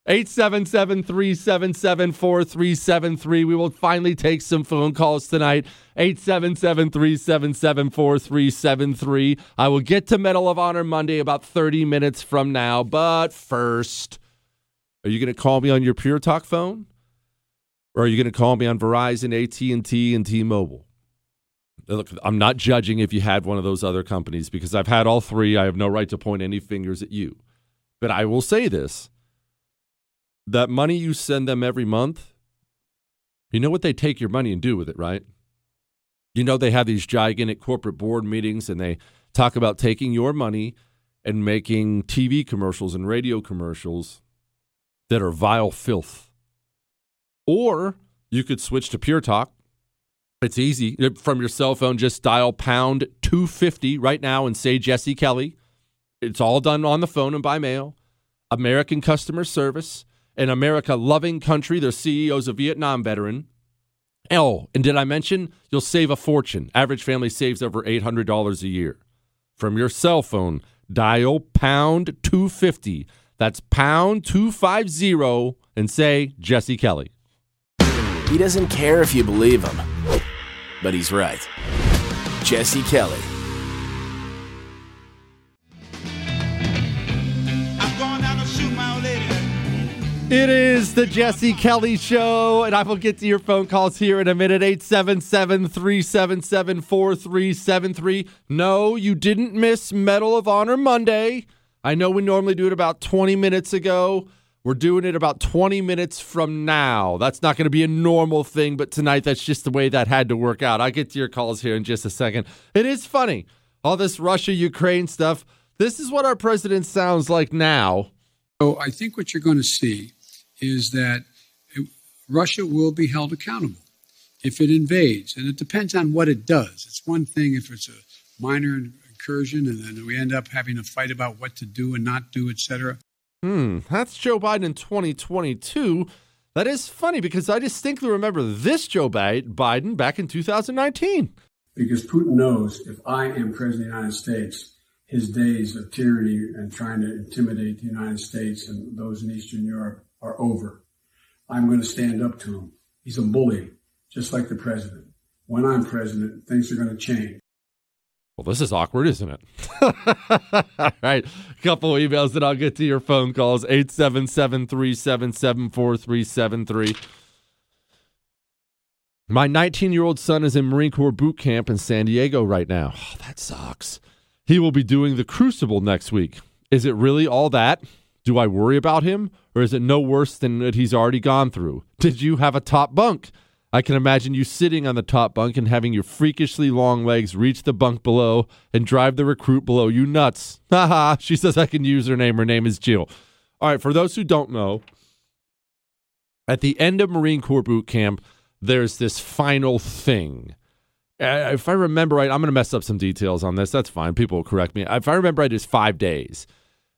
877 377 4373. We will finally take some phone calls tonight. 877 377 4373. I will get to Medal of Honor Monday about 30 minutes from now. But first, are you going to call me on your Pure Talk phone? Or are you going to call me on Verizon, AT&T, and T-Mobile? Look, I'm not judging if you had one of those other companies because I've had all three. I have no right to point any fingers at you. But I will say this. That money you send them every month, you know what they take your money and do with it, right? You know they have these gigantic corporate board meetings and they talk about taking your money and making TV commercials and radio commercials that are vile filth. Or you could switch to Pure Talk. It's easy. Uh, from your cell phone, just dial pound 250 right now and say Jesse Kelly. It's all done on the phone and by mail. American customer service, an America loving country. Their CEO's a Vietnam veteran. Oh, and did I mention you'll save a fortune? Average family saves over $800 a year. From your cell phone, dial pound 250. That's pound 250 and say Jesse Kelly. He doesn't care if you believe him, but he's right. Jesse Kelly. It is the Jesse Kelly Show, and I will get to your phone calls here in a minute. 877 377 4373. No, you didn't miss Medal of Honor Monday. I know we normally do it about 20 minutes ago. We're doing it about 20 minutes from now. That's not going to be a normal thing, but tonight that's just the way that had to work out. I'll get to your calls here in just a second. It is funny. All this Russia Ukraine stuff. This is what our president sounds like now. So I think what you're going to see is that Russia will be held accountable if it invades, and it depends on what it does. It's one thing if it's a minor incursion, and then we end up having a fight about what to do and not do, etc. Hmm, that's Joe Biden in 2022. That is funny because I distinctly remember this Joe Biden back in 2019. Because Putin knows if I am president of the United States, his days of tyranny and trying to intimidate the United States and those in Eastern Europe are over. I'm going to stand up to him. He's a bully, just like the president. When I'm president, things are going to change. Well, this is awkward, isn't it? All <laughs> right. A couple emails that I'll get to your phone calls 877 377 4373. My 19 year old son is in Marine Corps boot camp in San Diego right now. Oh, <sighs> that sucks. He will be doing the Crucible next week. Is it really all that? Do I worry about him? Or is it no worse than what he's already gone through? Did you have a top bunk? I can imagine you sitting on the top bunk and having your freakishly long legs reach the bunk below and drive the recruit below you nuts. <laughs> Haha, she says I can use her name. Her name is Jill. All right, for those who don't know, at the end of Marine Corps boot camp, there's this final thing. Uh, if I remember right, I'm going to mess up some details on this. That's fine. People will correct me. If I remember right, it's five days.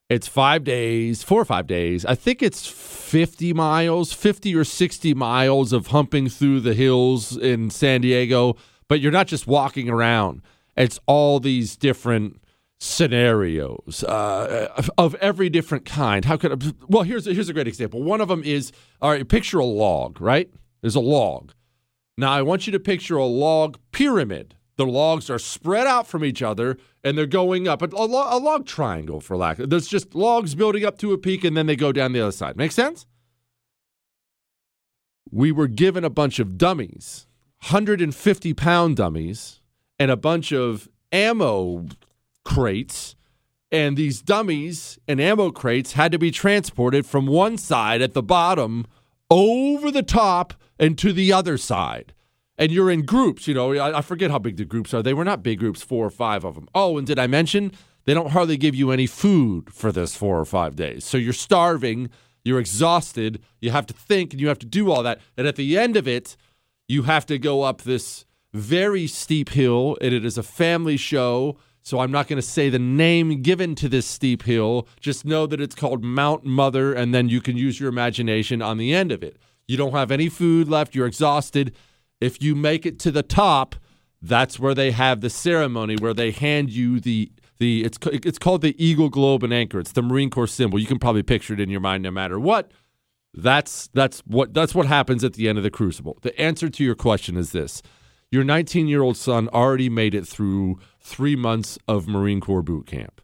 It's five days, four or five days. I think it's 50 miles, 50 or 60 miles of humping through the hills in San Diego. But you're not just walking around, it's all these different scenarios uh, of every different kind. How could I, well? Here's a, here's a great example. One of them is all right. Picture a log, right? There's a log. Now I want you to picture a log pyramid. The logs are spread out from each other and they're going up a, a, log triangle, for lack. Of, there's just logs building up to a peak and then they go down the other side. Make sense? We were given a bunch of dummies, 150 pound dummies, and a bunch of ammo crates. And these dummies and ammo crates had to be transported from one side at the bottom over the top and to the other side and you're in groups. You know, I, I, forget how big the groups are. They were not big groups, four or five of them. Oh, and did I mention they don't hardly give you any food for this four or five days? So you're starving, you're exhausted, you have to think, and you have to do all that. And at the end of it, you have to go up this very steep hill, and it is a family show. So I'm not going to say the name given to this steep hill. Just know that it's called Mount Mother, and then you can use your imagination on the end of it. You don't have any food left. You're exhausted if you make it to the top, that's where they have the ceremony where they hand you the the it's it's called the Eagle Globe and Anchor. It's the Marine Corps symbol. You can probably picture it in your mind no matter what. That's that's what that's what happens at the end of the crucible. The answer to your question is this. Your 19-year-old son already made it through 3 months of Marine Corps boot camp.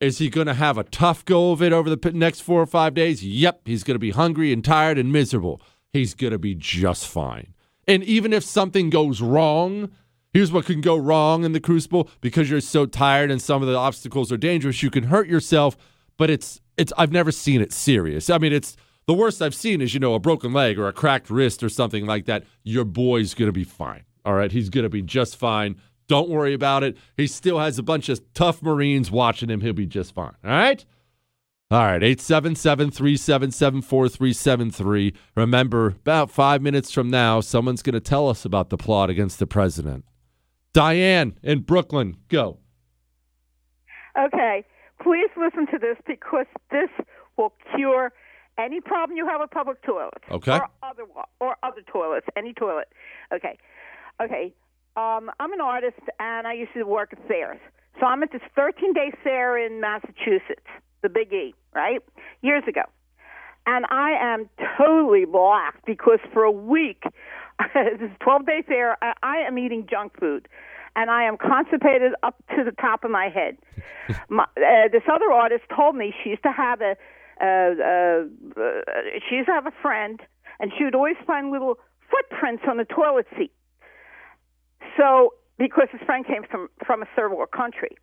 Is he going to have a tough go of it over the next 4 or 5 days? Yep, he's going to be hungry and tired and miserable. He's going to be just fine. And even if something goes wrong, here's what can go wrong in the crucible because you're so tired and some of the obstacles are dangerous, you can hurt yourself, but it's it's I've never seen it serious. I mean, it's the worst I've seen is, you know, a broken leg or a cracked wrist or something like that. Your boy's going to be fine. All right, he's going to be just fine. Don't worry about it. He still has a bunch of tough Marines watching him. He'll be just fine. All right? All right, 877 377 4373. Remember, about five minutes from now, someone's going to tell us about the plot against the president. Diane in Brooklyn, go. Okay, please listen to this because this will cure any problem you have with public toilets. Okay. Or other or other toilets, any toilet. Okay. Okay. Um, I'm an artist and I used to work at fairs. So I'm at this 13 day fair in Massachusetts, the Big E, right? Years ago. And I am totally blocked because for a week, <laughs> this 12 day fair, I, I am eating junk food. And I am constipated up to the top of my head. <laughs> my, uh, this other artist told me she used to have a, uh, uh, uh, she used to have a friend, and she would always find little footprints on the toilet seat. So, because his friend came from from a third world country,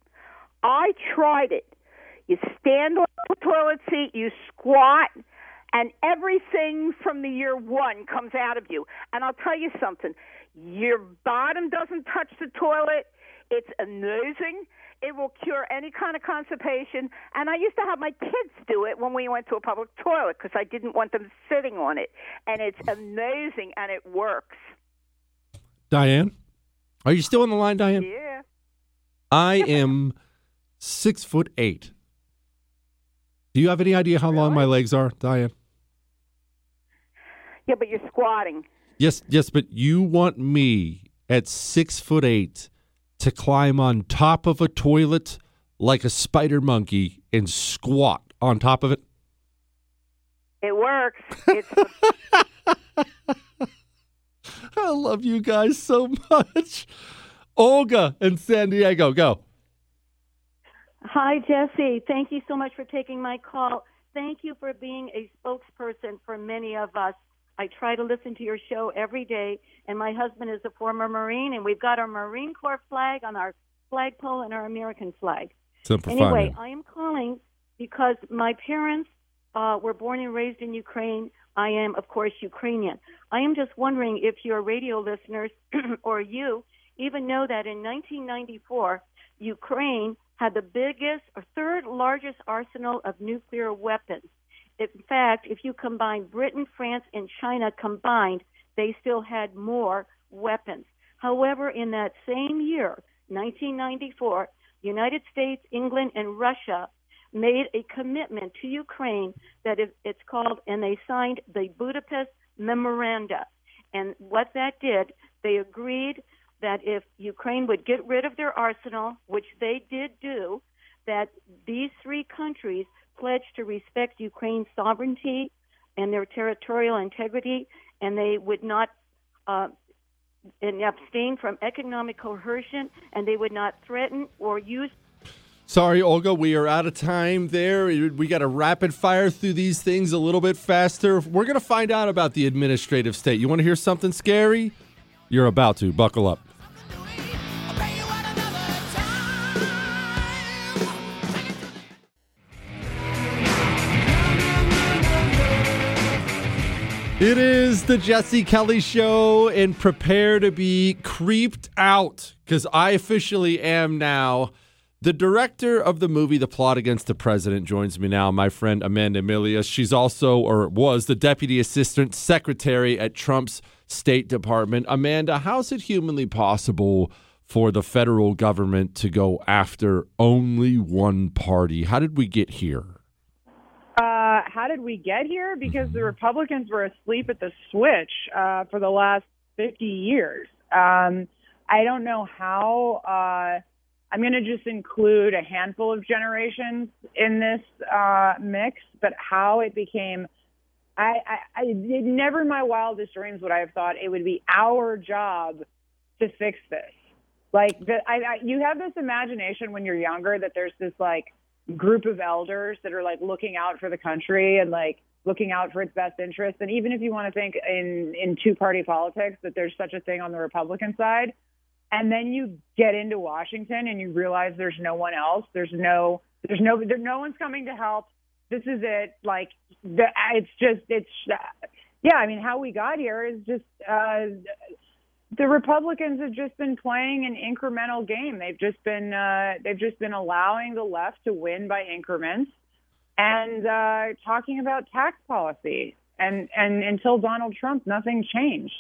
I tried it. You stand on the toilet seat, you squat, and everything from the year one comes out of you. And I'll tell you something: your bottom doesn't touch the toilet. It's amazing. It will cure any kind of constipation. And I used to have my kids do it when we went to a public toilet because I didn't want them sitting on it. And it's amazing and it works. Diane, are you still on the line, Diane? Yeah. I am six foot eight. Do you have any idea how long my legs are, Diane? Yeah, but you're squatting. Yes, yes, but you want me at six foot eight to climb on top of a toilet like a spider monkey and squat on top of it? It works. It's <laughs> I love you guys so much. Olga in San Diego, go. Hi, Jesse. Thank you so much for taking my call. Thank you for being a spokesperson for many of us. I try to listen to your show every day, and my husband is a former Marine, and we've got our Marine Corps flag on our flagpole and our American flag. Simple Anyway. I am calling because my parents uh, were born and raised in Ukraine. I am, of course, Ukrainian. I am just wondering if your radio listeners <clears throat> or you even know that in 1994, Ukraine had the biggest or third largest arsenal of nuclear weapons. In fact, if you combine Britain, France, and China combined, they still had more weapons. However, in that same year, 1994, United States, England, and Russia made a commitment to Ukraine that it's called, and they signed the Budapest Memoranda. And what that did, they agreed that if Ukraine would get rid of their arsenal, which they did do, that these three countries pledged to respect Ukraine's sovereignty and their territorial integrity, and they would not uh, and abstain from economic coercion, and they would not threaten or use Sorry, Olga, we are out of time there. We got to rapid fire through these things a little bit faster. We're going to find out about the administrative state. You want to hear something scary? You're about to. Buckle up. It is the Jesse Kelly Show, and prepare to be creeped out because I officially am now. The director of the movie The Plot Against the President joins me now, my friend Amanda Milius. She's also, or was, the Deputy Assistant Secretary at Trump's State Department. Amanda, how's it humanly possible for the federal government to go after only one party? How did we get here? Uh, how did we get here? Because the Republicans were asleep at the switch uh, for the last 50 years. Um, I don't know how. Uh, I'm going to just include a handful of generations in this uh, mix, but how it became. I, I, I never in my wildest dreams would I have thought it would be our job to fix this. Like the, I, I, you have this imagination when you're younger that there's this like group of elders that are like looking out for the country and like looking out for its best interests. And even if you want to think in in two party politics that there's such a thing on the Republican side, and then you get into Washington and you realize there's no one else. There's no there's no there, no one's coming to help. This is it. Like the, it's just it's yeah. I mean, how we got here is just. uh the Republicans have just been playing an incremental game. They've just been uh, they've just been allowing the left to win by increments, and uh, talking about tax policy. And and until Donald Trump, nothing changed.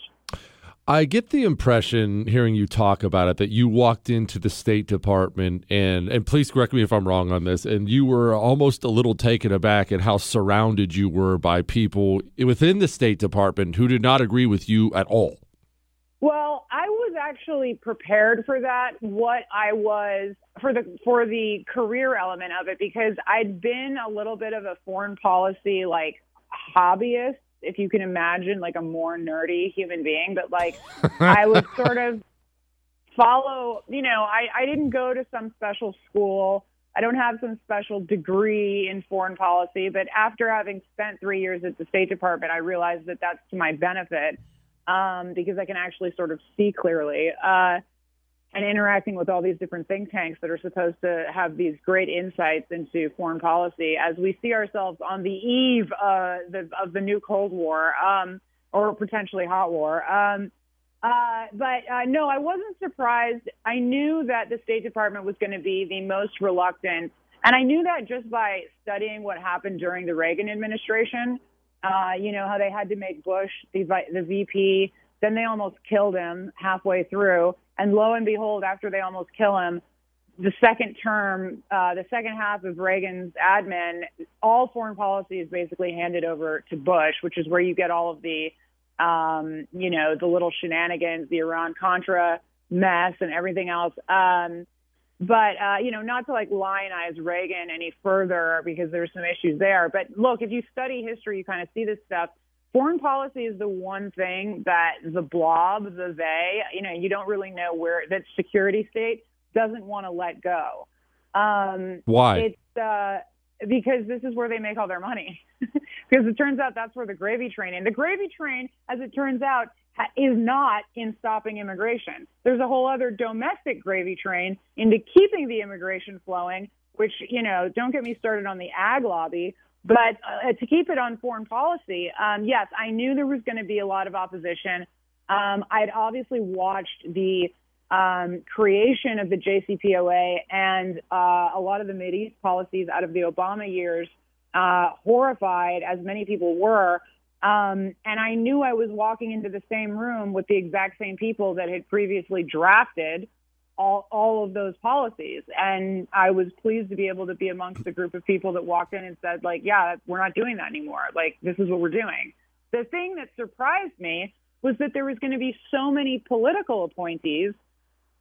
I get the impression hearing you talk about it that you walked into the State Department and and please correct me if I'm wrong on this and you were almost a little taken aback at how surrounded you were by people within the State Department who did not agree with you at all. Well, I was actually prepared for that. What I was for the for the career element of it because I'd been a little bit of a foreign policy like hobbyist if you can imagine like a more nerdy human being, but like <laughs> I was sort of follow, you know, I, I didn't go to some special school. I don't have some special degree in foreign policy, but after having spent three years at the State Department, I realized that that's to my benefit um, because I can actually sort of see clearly. Uh, and interacting with all these different think tanks that are supposed to have these great insights into foreign policy as we see ourselves on the eve uh, the, of the new Cold War um, or potentially hot war. Um, uh, but uh, no, I wasn't surprised. I knew that the State Department was going to be the most reluctant. And I knew that just by studying what happened during the Reagan administration. Uh, you know, how they had to make Bush the, the VP, then they almost killed him halfway through. And lo and behold, after they almost kill him, the second term, uh, the second half of Reagan's admin, all foreign policy is basically handed over to Bush, which is where you get all of the, um, you know, the little shenanigans, the Iran Contra mess, and everything else. Um, but uh, you know, not to like lionize Reagan any further because there's some issues there. But look, if you study history, you kind of see this stuff foreign policy is the one thing that the blob, the they, you know, you don't really know where that security state doesn't want to let go. Um, Why? It's uh, because this is where they make all their money. <laughs> because it turns out that's where the gravy train, and the gravy train, as it turns out, is not in stopping immigration. There's a whole other domestic gravy train into keeping the immigration flowing. Which you know, don't get me started on the ag lobby, but uh, to keep it on foreign policy, um, yes, I knew there was going to be a lot of opposition. Um, I'd obviously watched the um, creation of the JCPOA and uh, a lot of the Mideast policies out of the Obama years, uh, horrified as many people were. Um, and I knew I was walking into the same room with the exact same people that had previously drafted all, all of those policies. And I was pleased to be able to be amongst a group of people that walked in and said, like, yeah, we're not doing that anymore. Like, this is what we're doing. The thing that surprised me was that there was going to be so many political appointees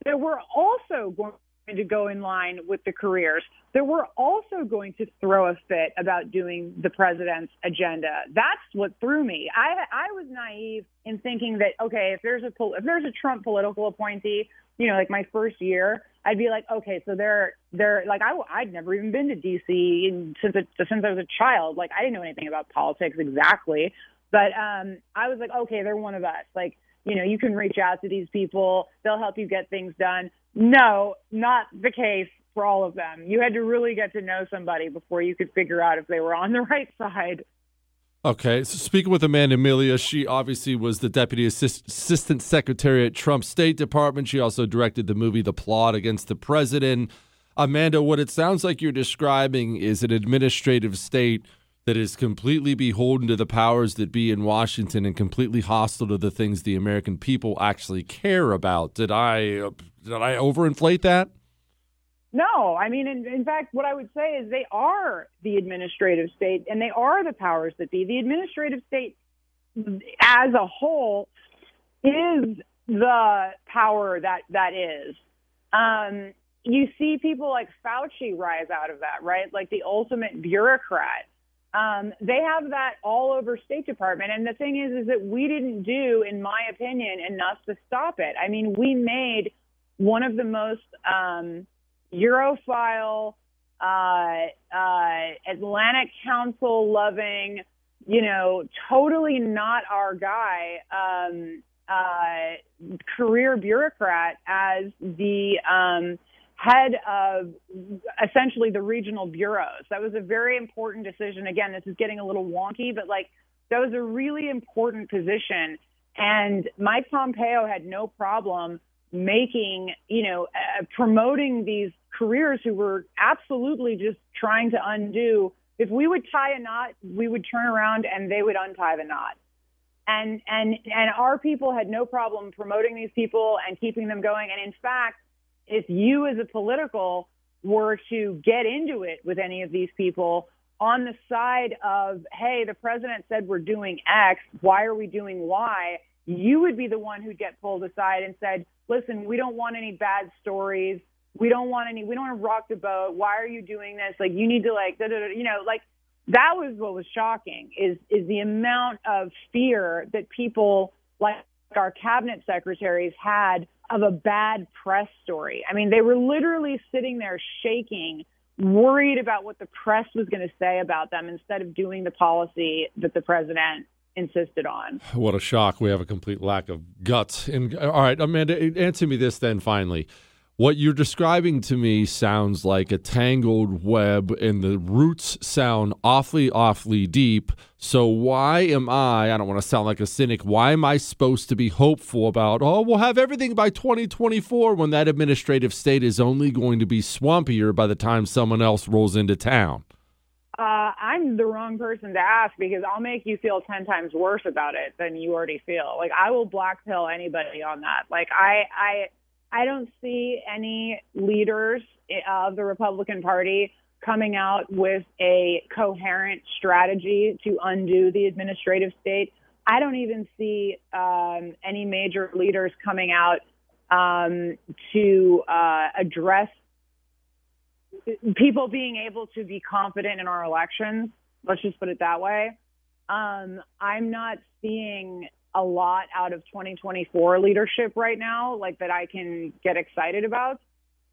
that were also going to go in line with the careers that were also going to throw a fit about doing the president's agenda. That's what threw me. I I was naive in thinking that okay, if there's a if there's a Trump political appointee you know, like my first year, I'd be like, okay, so they're they're like I I'd never even been to DC in, since it, since I was a child. Like I didn't know anything about politics exactly, but um, I was like, okay, they're one of us. Like you know, you can reach out to these people; they'll help you get things done. No, not the case for all of them. You had to really get to know somebody before you could figure out if they were on the <laughs> right side. Okay, so speaking with Amanda Milius, she obviously was the deputy assist- assistant secretary at Trump's State Department. She also directed the movie The Plot Against the President. Amanda, what it sounds like you're describing is an administrative state that is completely beholden to the powers that be in Washington and completely hostile to the things the American people actually care about. Did I did I overinflate that? No, I mean, in, in fact, what I would say is they are the administrative state and they are the powers that be. The administrative state as a whole is the power that that is. Um, you see people like Fauci rise out of that, right? Like the ultimate bureaucrat. Um, they have that all over State Department. And the thing is, is that we didn't do, in my opinion, enough to stop it. I mean, we made one of the most um, Europhile, uh, uh, Atlantic Council loving, you know, totally not our guy, um, uh, career bureaucrat as the um, head of essentially the regional bureaus. That was a very important decision. Again, this is getting a little wonky, but like that was a really important position. And Mike Pompeo had no problem making, you know, uh, promoting these careers who were absolutely just trying to undo if we would tie a knot, we would turn around and they would untie the knot. And and and our people had no problem promoting these people and keeping them going. And in fact, if you as a political were to get into it with any of these people on the side of, hey, the president said we're doing X, why are we doing Y? You would be the one who'd get pulled aside and said, listen, we don't want any bad stories. We don't want any, we don't want to rock the boat. Why are you doing this? Like, you need to like, da, da, da, you know, like that was what was shocking is, is the amount of fear that people like our cabinet secretaries had of a bad press story. I mean, they were literally sitting there shaking, worried about what the press was going to say about them instead of doing the policy that the president insisted on. What a shock. We have a complete lack of guts. And all right, Amanda, answer me this then finally. What you're describing to me sounds like a tangled web, and the roots sound awfully, awfully deep. So, why am I, I don't want to sound like a cynic, why am I supposed to be hopeful about, oh, we'll have everything by 2024 when that administrative state is only going to be swampier by the time someone else rolls into town? Uh, I'm the wrong person to ask because I'll make you feel 10 times worse about it than you already feel. Like, I will black pill anybody on that. Like, I, I, I don't see any leaders of the Republican Party coming out with a coherent strategy to undo the administrative state. I don't even see um, any major leaders coming out um, to uh, address people being able to be confident in our elections. Let's just put it that way. Um, I'm not seeing a lot out of 2024 leadership right now, like that I can get excited about.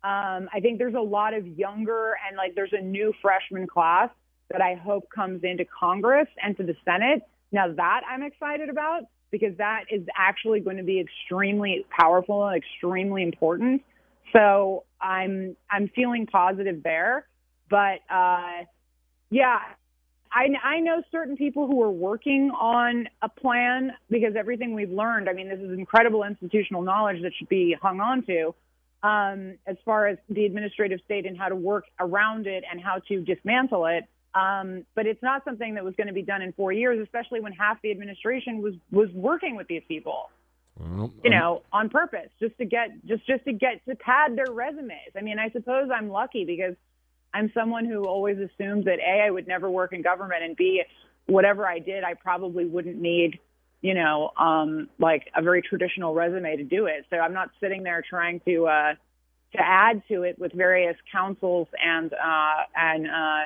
Um, I think there's a lot of younger and like there's a new freshman class that I hope comes into Congress and to the Senate. Now that I'm excited about because that is actually going to be extremely powerful and extremely important. So I'm I'm feeling positive there, but uh, yeah, I, I know certain people who are working on a plan because everything we've learned, I mean, this is incredible institutional knowledge that should be hung on to um, as far as the administrative state and how to work around it and how to dismantle it. Um, but it's not something that was going to be done in four years, especially when half the administration was was working with these people. Well, You um, know, on purpose, just to get just just to get to pad their resumes. I mean, I suppose I'm lucky because I'm someone who always assumed that A, I would never work in government, and B, whatever I did, I probably wouldn't need, you know, um, like a very traditional resume to do it. So I'm not sitting there trying to uh, to add to it with various councils and uh, and uh,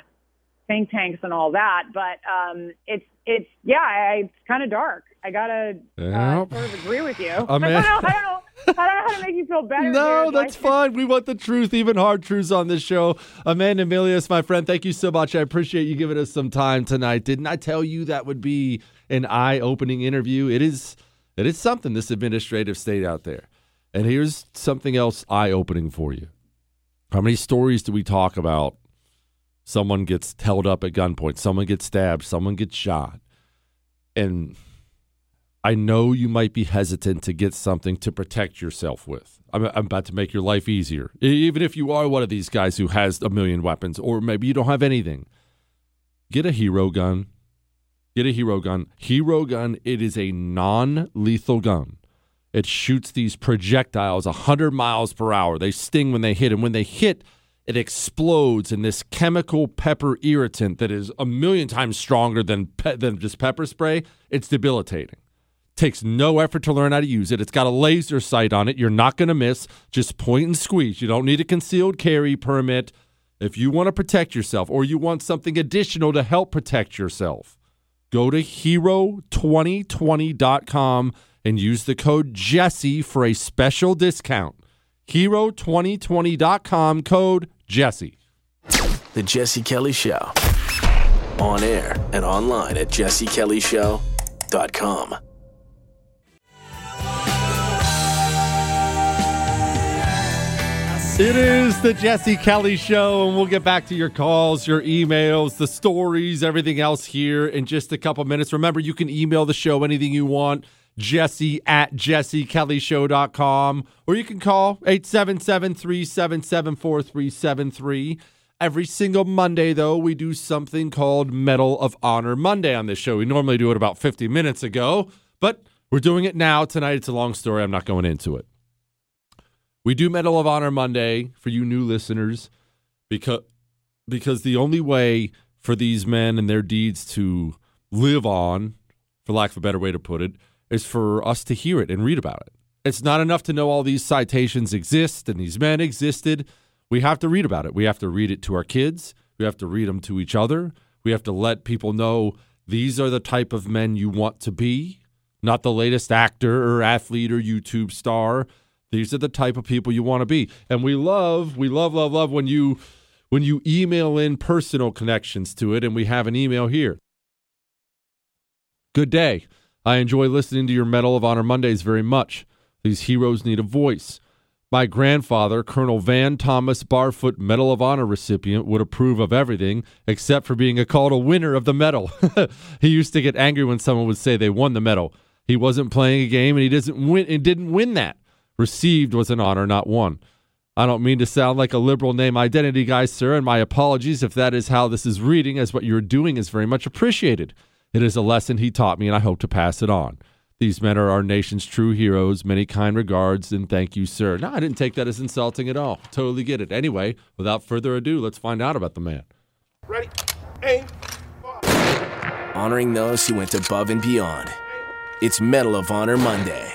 think tanks and all that. But um, it's it's yeah, I, it's kind of dark. I gotta Yeah. uh, sort of agree with you. <laughs> I Oh, don't know. I don't know. I don't know how to make you feel better. <laughs> No, here. I that's fine. We want the truth, even hard truths on this show. Amanda Milius, my friend, thank you so much. I appreciate you giving us some time tonight. Didn't I tell you that would be an eye-opening interview? It is it is something, this administrative state out there. And here's something else eye-opening for you. How many stories do we talk about? Someone gets held up at gunpoint, someone gets stabbed, someone gets shot. And I know you might be hesitant to get something to protect yourself with. I'm, I'm about to make your life easier. Even if you are one of these guys who has a million weapons, or maybe you don't have anything, get a hero gun. Get a hero gun. Hero gun, it is a non lethal gun. It shoots these projectiles 100 miles per hour. They sting when they hit, and when they hit, it explodes in this chemical pepper irritant that is a million times stronger than pe- than just pepper spray. It's debilitating. Takes no effort to learn how to use it. It's got a laser sight on it. You're not going to miss. Just point and squeeze. You don't need a concealed carry permit. If you want to protect yourself or you want something additional to help protect yourself, go to hero2020.com and use the code Jesse for a special discount. Hero2020.com code Jesse. The Jesse Kelly Show. On air and online at jessekellyshow.com. It is the Jesse Kelly Show, and we'll get back to your calls, your emails, the stories, everything else here in just a couple minutes. Remember, you can email the show anything you want, jesse at jessekellyshow.com, or you can call 877 377 4373. Every single Monday, though, we do something called Medal of Honor Monday on this show. We normally do it about 50 minutes ago, but we're doing it now. Tonight, it's a long story. I'm not going into it. We do Medal of Honor Monday for you new listeners because because the only way for these men and their deeds to live on, for lack of a better way to put it, is for us to hear it and read about it. It's not enough to know all these citations exist and these men existed. We have to read about it. We have to read it to our kids. We have to read them to each other. We have to let people know these are the type of men you want to be, not the latest actor or athlete or YouTube star. These are the type of people you want to be. And we love, we love, love, love when you when you email in personal connections to it, and we have an email here. Good day. I enjoy listening to your Medal of Honor Mondays very much. These heroes need a voice. My grandfather, Colonel Van Thomas Barfoot Medal of Honor recipient, would approve of everything except for being called a winner of the medal. <laughs> he used to get angry when someone would say they won the medal. He wasn't playing a game and he doesn't win and didn't win that. Received was an honor, not won. I don't mean to sound like a liberal name identity guy, sir, and my apologies if that is how this is reading, as what you're doing is very much appreciated. It is a lesson he taught me, and I hope to pass it on. These men are our nation's true heroes. Many kind regards, and thank you, sir. No, I didn't take that as insulting at all. Totally get it. Anyway, without further ado, let's find out about the man. Ready? Aim. Honoring those who went above and beyond. It's Medal of Honor Monday.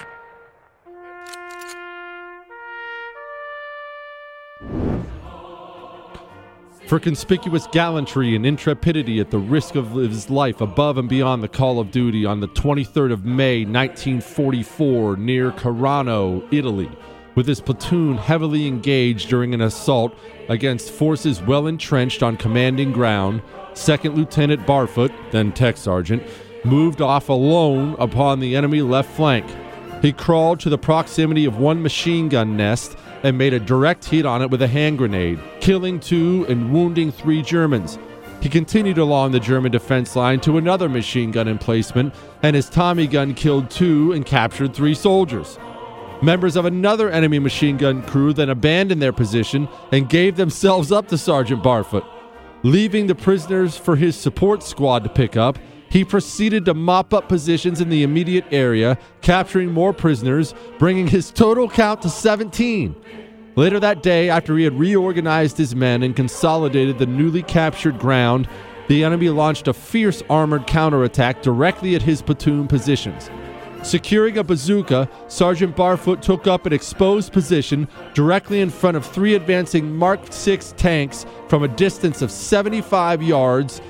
For conspicuous gallantry and intrepidity at the risk of his life above and beyond the call of duty on the 23rd of May, 1944, near Carano, Italy, with his platoon heavily engaged during an assault against forces well entrenched on commanding ground, Second Lieutenant Barfoot, then Tech Sergeant, moved off alone upon the enemy left flank. He crawled to the proximity of one machine gun nest and made a direct hit on it with a hand grenade, killing two and wounding three Germans. He continued along the German defense line to another machine gun emplacement, and his Tommy gun killed two and captured three soldiers. Members of another enemy machine gun crew then abandoned their position and gave themselves up to Sergeant Barfoot. Leaving the prisoners for his support squad to pick up, he proceeded to mop up positions in the immediate area, capturing more prisoners, bringing his total count to 17. Later that day, after he had reorganized his men and consolidated the newly captured ground, the enemy launched a fierce armored counterattack directly at his platoon positions. Securing a bazooka, Sergeant Barfoot took up an exposed position directly in front of three advancing Mark VI tanks from a distance of 75 yards.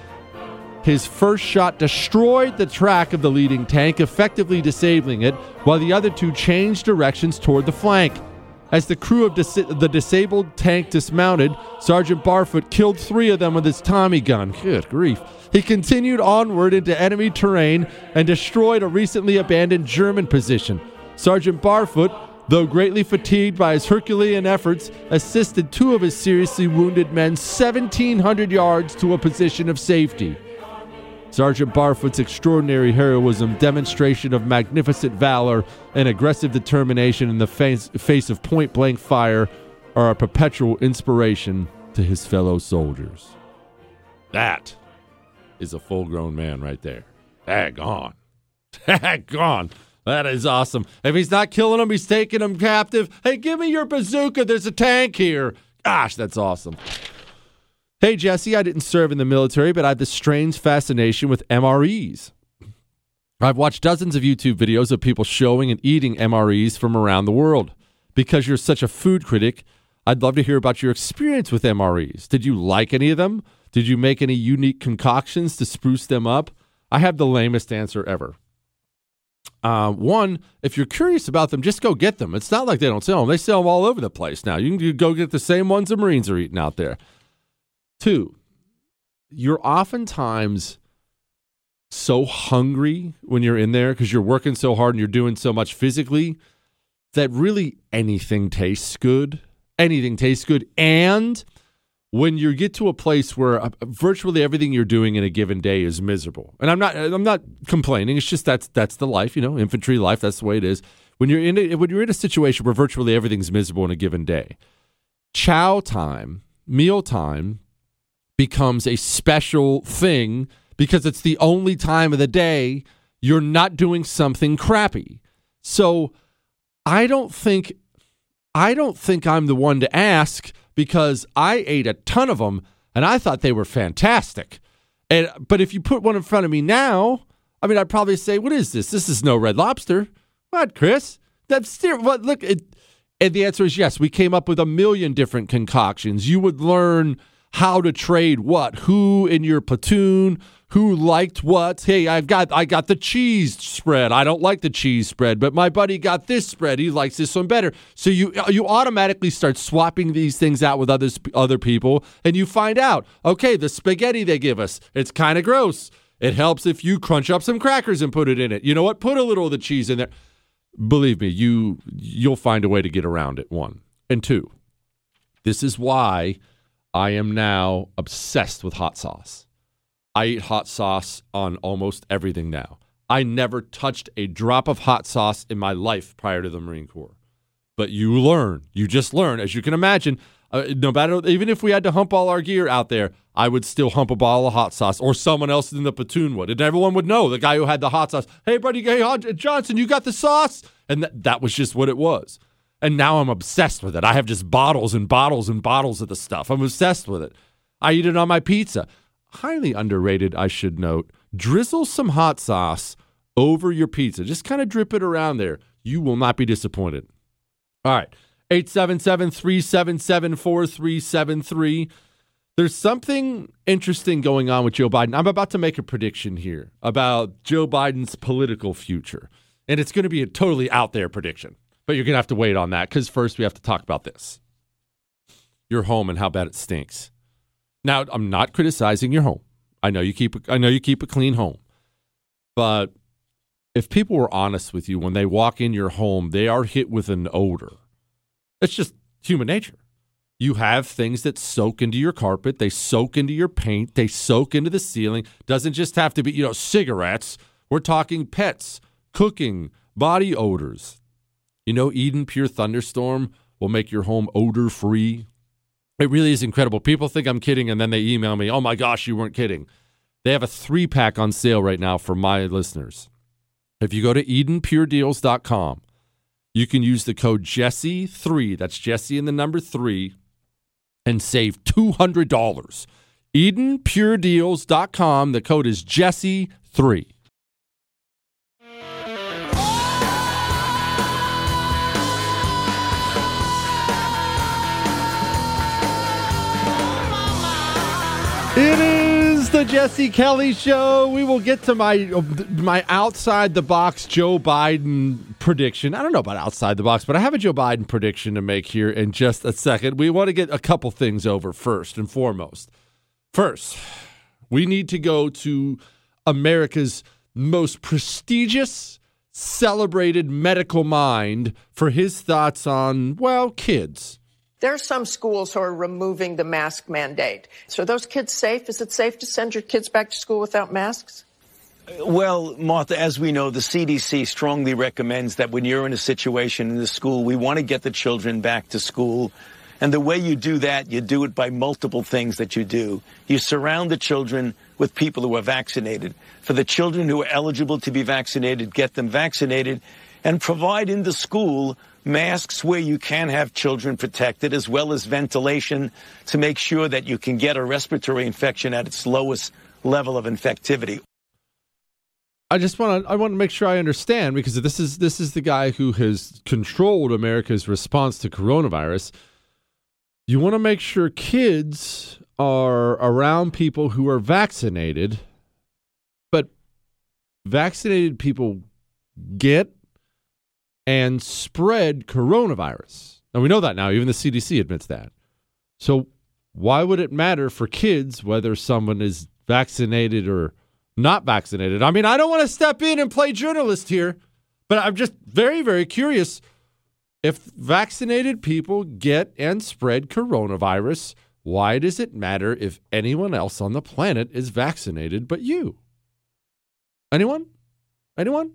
His first shot destroyed the track of the leading tank, effectively disabling it, while the other two changed directions toward the flank. As the crew of dis- the disabled tank dismounted, Sergeant Barfoot killed three of them with his Tommy gun. Good grief. He continued onward into enemy terrain and destroyed a recently abandoned German position. Sergeant Barfoot, though greatly fatigued by his Herculean efforts, assisted two of his seriously wounded men 1,700 yards to a position of safety. Sergeant Barfoot's extraordinary heroism, demonstration of magnificent valor, and aggressive determination in the face, face of point blank fire are a perpetual inspiration to his fellow soldiers. That is a full grown man right there. Dag on. <laughs> Dag on. That is awesome. If he's not killing them, he's taking them captive. Hey, give me your bazooka. There's a tank here. Gosh, that's awesome. Hey, Jesse, I didn't serve in the military, but I have this strange fascination with MREs. I've watched dozens of YouTube videos of people showing and eating MREs from around the world. Because you're such a food critic, I'd love to hear about your experience with MREs. Did you like any of them? Did you make any unique concoctions to spruce them up? I have the lamest answer ever. Uh, one, if you're curious about them, just go get them. It's not like they don't sell them. They sell them all over the place now. You can go get the same ones the Marines are eating out there. Two, you're oftentimes so hungry when you're in there because you're working so hard and you're doing so much physically that really anything tastes good. Anything tastes good. And when you get to a place where uh, virtually everything you're doing in a given day is miserable. And I'm not I'm not complaining. It's just that's that's the life, you know, infantry life, that's the way it is. When you're in a, when you're in a situation where virtually everything's miserable in a given day. Chow time, meal time becomes a special thing because it's the only time of the day you're not doing something crappy. So I don't think I don't think I'm the one to ask because I ate a ton of them and I thought they were fantastic. And but if you put one in front of me now, I mean I'd probably say, "What is this? This is no red lobster." What, Chris? That's what look it, and the answer is yes. We came up with a million different concoctions. You would learn how to trade what, who in your platoon, who liked what. Hey, I've got I got the cheese spread. I don't like the cheese spread, but my buddy got this spread. He likes this one better. So you uh, you automatically start swapping these things out with others other people, and you find out, okay, the spaghetti they give us, it's kind of gross. It helps if you crunch up some crackers and put it in it. You know what? Put a little of the cheese in there. Believe me, you you'll find a way to get around it. One and two. This is why I am now obsessed with hot sauce. I eat hot sauce on almost everything now. I never touched a drop of hot sauce in my life prior to the Marine Corps. But you learn. You just learn. As you can imagine, uh, no matter, even if we had to hump all our gear out there, I would still hump a bottle of hot sauce or someone else in the platoon would. And everyone would know the guy who had the hot sauce. Hey, buddy, hey, Johnson, you got the sauce? And th- that was just what it was. And now I'm obsessed with it. I have just bottles and bottles and bottles of the stuff. I'm obsessed with it. I eat it on my pizza. Highly underrated, I should note. Drizzle some hot sauce over your pizza. Just kind of drip it around there. You will not be disappointed. All right. 877 377 4373. There's something interesting going on with Joe Biden. I'm about to make a prediction here about Joe Biden's political future. And it's going to be a totally out there prediction. But you're going to have to wait on that because first we have to talk about this your home and how bad it stinks. Now, I'm not criticizing your home. I know you keep I know you keep a clean home. But if people were honest with you when they walk in your home, they are hit with an odor. It's just human nature. You have things that soak into your carpet, they soak into your paint, they soak into the ceiling. Doesn't just have to be, you know, cigarettes. We're talking pets, cooking, body odors. You know, Eden Pure Thunderstorm will make your home odor free. It really is incredible. People think I'm kidding and then they email me, oh my gosh, you weren't kidding. They have a three pack on sale right now for my listeners. If you go to EdenPureDeals.com, you can use the code Jesse3, that's Jesse and the number three, and save $200. EdenPureDeals.com, the code is Jesse3. It is the Jesse Kelly Show. We will get to my my outside the box Joe Biden prediction. I don't know about outside the box, but I have a Joe Biden prediction to make here in just a second. We want to get a couple things over first and foremost. First, we need to go to America's most prestigious, celebrated medical mind for his thoughts on, well, kids. There are some schools who are removing the mask mandate. So are those kids safe? Is it safe to send your kids back to school without masks? Well, Martha, as we know, the CDC strongly recommends that when you're in a situation in the school, we want to get the children back to school. And the way you do that, you do it by multiple things that you do. You surround the children with people who are vaccinated. For the children who are eligible to be vaccinated, get them vaccinated and provide in the school masks where you can have children protected, as well as ventilation to make sure that you can get a respiratory infection at its lowest level of infectivity. I just want to I want to make sure I understand because this is this is the guy who has controlled America's response to coronavirus. You want to make sure kids are around people who are vaccinated, but vaccinated people get and spread coronavirus. And we know that now. Even the CDC admits that. So why would it matter for kids whether someone is vaccinated or not vaccinated? I mean, I don't want to step in and play journalist here, but I'm just very, very curious. If vaccinated people get and spread coronavirus, why does it matter if anyone else on the planet is vaccinated but you? Anyone? Anyone?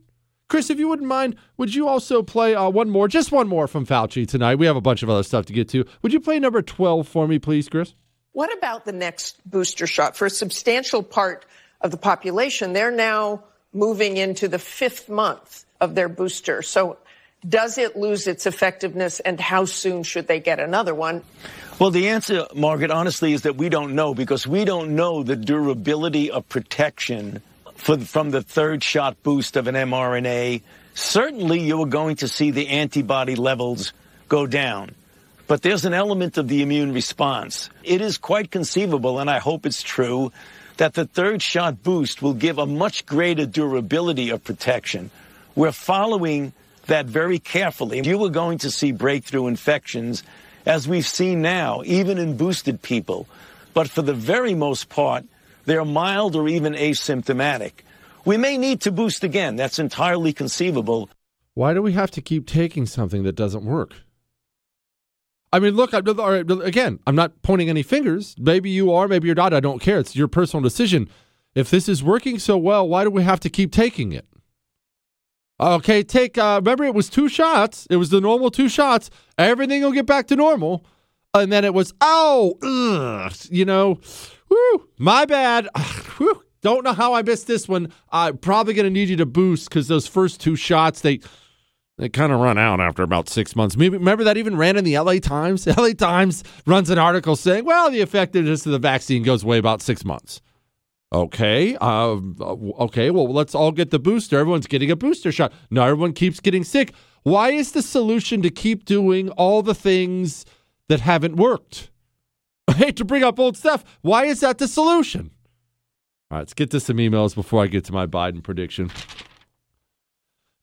Chris, if you wouldn't mind, would you also play uh, one more, just one more from Fauci tonight? We have a bunch of other stuff to get to. Would you play number 12 for me, please, Chris? What about the next booster shot? For a substantial part of the population, they're now moving into the fifth month of their booster. So does it lose its effectiveness and how soon should they get another one? Well, the answer, Margaret, honestly, is that we don't know because we don't know the durability of protection for, from the third shot boost of an mRNA. Certainly, you are going to see the antibody levels go down. But there's an element of the immune response. It is quite conceivable, and I hope it's true, that the third shot boost will give a much greater durability of protection. We're following that very carefully. You are going to see breakthrough infections as we've seen now, even in boosted people. But for the very most part, they're mild or even asymptomatic. We may need to boost again. That's entirely conceivable. Why do we have to keep taking something that doesn't work? I mean, look, I'm, all right, again, I'm not pointing any fingers. Maybe you are, maybe you're not. I don't care. It's your personal decision. If this is working so well, why do we have to keep taking it? Okay, take. Uh, remember, it was two shots. It was the normal two shots. Everything will get back to normal, and then it was oh, ugh, you know, whoo, my bad. <sighs> Whew, don't know how I missed this one. I'm probably going to need you to boost because those first two shots they they kind of run out after about six months. Maybe remember that even ran in the LA Times. <laughs> LA Times runs an article saying, well, the effectiveness of the vaccine goes away about six months. Okay. Uh, okay. Well, let's all get the booster. Everyone's getting a booster shot. Now everyone keeps getting sick. Why is the solution to keep doing all the things that haven't worked? <laughs> I hate to bring up old stuff. Why is that the solution? All right, let's get to some emails before I get to my Biden prediction.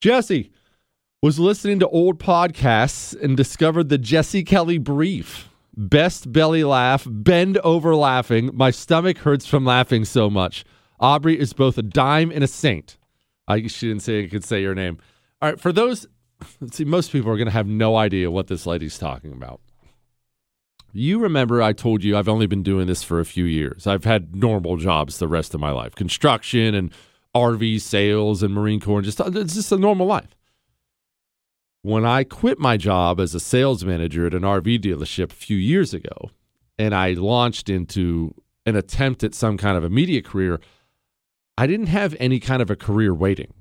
Jesse was listening to old podcasts and discovered the Jesse Kelly brief. Best belly laugh, bend over laughing. My stomach hurts from laughing so much. Aubrey is both a dime and a saint. I she didn't say I could say your name. All right, for those, <laughs> see, most people are going to have no idea what this lady's talking about. You remember I told you I've only been doing this for a few years. I've had normal jobs the rest of my life, construction and RV sales and Marine Corps, and just uh, it's just a normal life when I quit my job as a sales manager at an RV dealership a few years ago and I launched into an attempt at some kind of a media career, I didn't have any kind of a career waiting.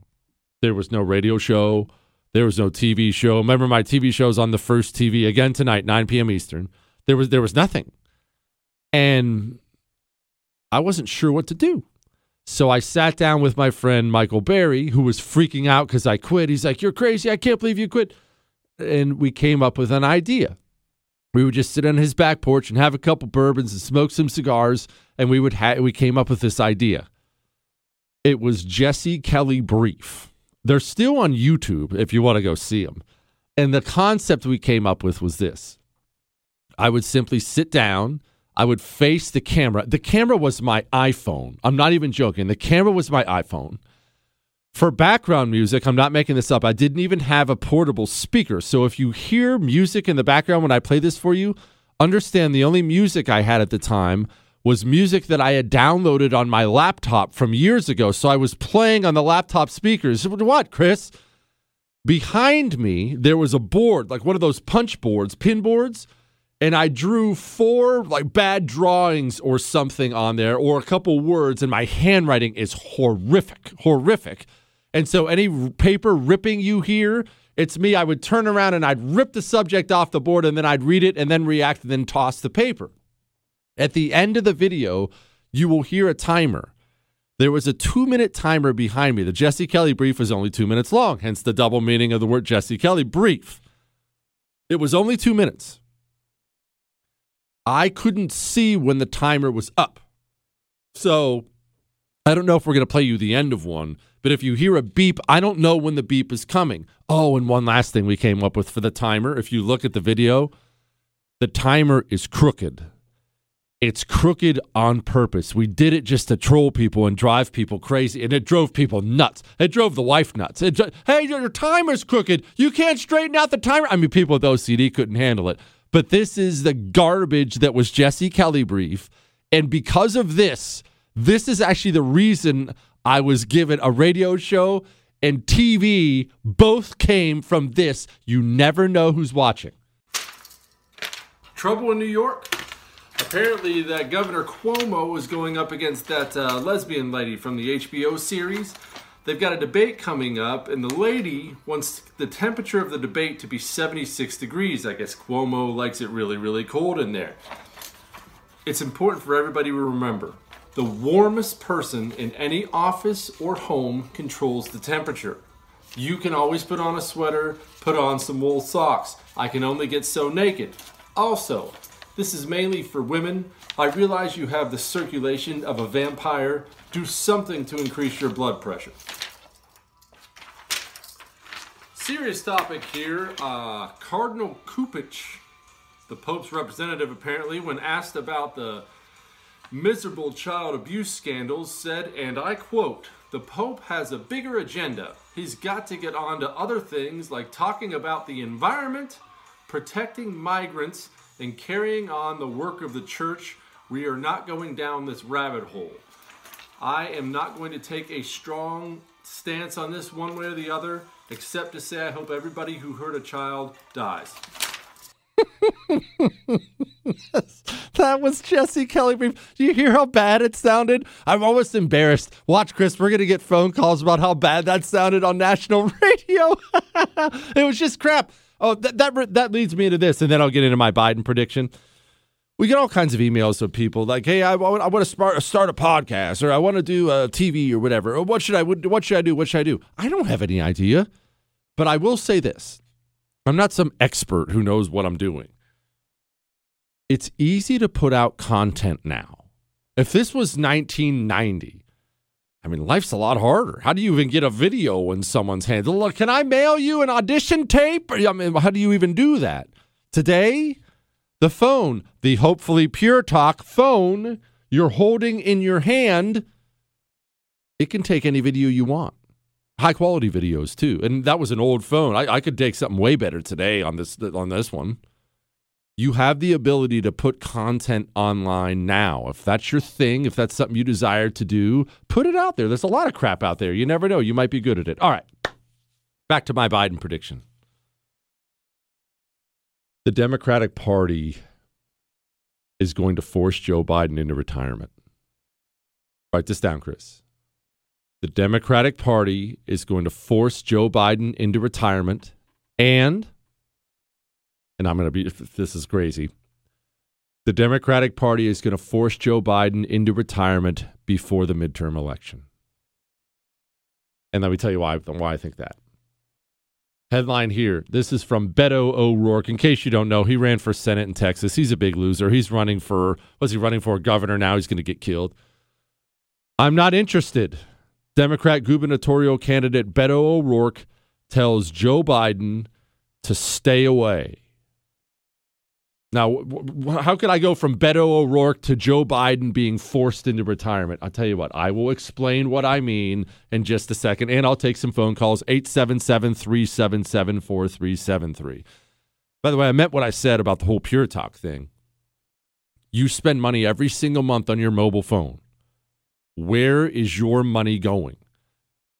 There was no radio show, there was no TV show. Remember my TV shows on the first TV again tonight, 9 p.m. Eastern. There was there was nothing. And I wasn't sure what to do. So I sat down with my friend Michael Berry, who was freaking out because I quit. He's like, You're crazy. I can't believe you quit. And we came up with an idea. We would just sit on his back porch and have a couple bourbons and smoke some cigars, and we would ha- we came up with this idea. It was Jesse Kelly Brief. They're still on YouTube if you want to go see them. And the concept we came up with was this. I would simply sit down I would face the camera. The camera was my iPhone. I'm not even joking. The camera was my iPhone. For background music, I'm not making this up. I didn't even have a portable speaker. So if you hear music in the background when I play this for you, understand the only music I had at the time was music that I had downloaded on my laptop from years ago. So I was playing on the laptop speakers. What, Chris? Behind me, there was a board, like one of those punch boards, pin boards and I drew four like bad drawings or something on there or a couple words and my handwriting is horrific, horrific. And so any paper ripping you hear, it's me. I would turn around and I'd rip the subject off the board and then I'd read it and then react and then toss the paper. At the end of the video, you will hear a timer. There was a two minute timer behind me. The Jesse Kelly brief was only two minutes long, hence the double meaning of the word Jesse Kelly brief. It was only two minutes. I couldn't see when the timer was up. So I don't know if we're going to play you the end of one, but if you hear a beep, I don't know when the beep is coming. Oh, and one last thing we came up with for the timer. If you look at the video, the timer is crooked. It's crooked on purpose. We did it just to troll people and drive people crazy, and it drove people nuts. It drove the wife nuts. It, hey, your timer's crooked. You can't straighten out the timer. I mean, people with OCD couldn't handle it. But this is the garbage that was Jesse Kelly brief. And because of this, this is actually the reason I was given a radio show and TV. Both came from this. You never know who's watching. Trouble in New York? Apparently, that Governor Cuomo is going up against that uh, lesbian lady from the HBO series. They've got a debate coming up, and the lady wants the temperature of the debate to be 76 degrees. I guess Cuomo likes it really, really cold in there. It's important for everybody to remember the warmest person in any office or home controls the temperature. You can always put on a sweater, put on some wool socks. I can only get so naked. Also, this is mainly for women. I realize you have the circulation of a vampire. Do something to increase your blood pressure. Serious topic here. Uh, Cardinal Cupich, the Pope's representative, apparently, when asked about the miserable child abuse scandals, said, and I quote, the Pope has a bigger agenda. He's got to get on to other things like talking about the environment, protecting migrants, and carrying on the work of the church. We are not going down this rabbit hole. I am not going to take a strong stance on this one way or the other, except to say I hope everybody who hurt a child dies. that was Jesse Kelly. Brief. Do you hear how bad it sounded? I'm almost embarrassed. Watch, Chris. We're going to get phone calls about how bad that sounded on national <laughs> radio. it was just crap. Oh, that, that that leads me into this, and then I'll get into my Biden prediction. We get all kinds of emails of people like, "Hey, I, I want to start, start a podcast, or I want to do a TV, or whatever. Or what should I what should I do? What should I do?" I don't have any idea, but I will say this: I'm not some expert who knows what I'm doing. It's easy to put out content now. If this was 1990, I mean, life's a lot harder. How do you even get a video in someone's hands? Look, can I mail you an audition tape? I mean, how do you even do that? Today, the phone, the hopefully Pure Talk phone you're holding in your hand, it can take any video you want. High quality videos too. And that was an old phone. I, I could take something way better today on this on this one. You have the ability to put content online now. If that's your thing, if that's something you desire to do, put it out there. There's a lot of crap out there. You never know. You might be good at it. All right. Back to my Biden prediction. The Democratic Party is going to force Joe Biden into retirement. Write this down, Chris. The Democratic Party is going to force Joe Biden into retirement and and I'm going to be, this is crazy. The Democratic Party is going to force Joe Biden into retirement before the midterm election. And let me tell you why, why I think that. Headline here. This is from Beto O'Rourke. In case you don't know, he ran for Senate in Texas. He's a big loser. He's running for, was he running for governor? Now he's going to get killed. I'm not interested. Democrat gubernatorial candidate Beto O'Rourke tells Joe Biden to stay away. Now, how could I go from Beto O'Rourke to Joe Biden being forced into retirement? I'll tell you what, I will explain what I mean in just a second, and I'll take some phone calls 877 377 4373. By the way, I meant what I said about the whole Pure Talk thing. You spend money every single month on your mobile phone. Where is your money going?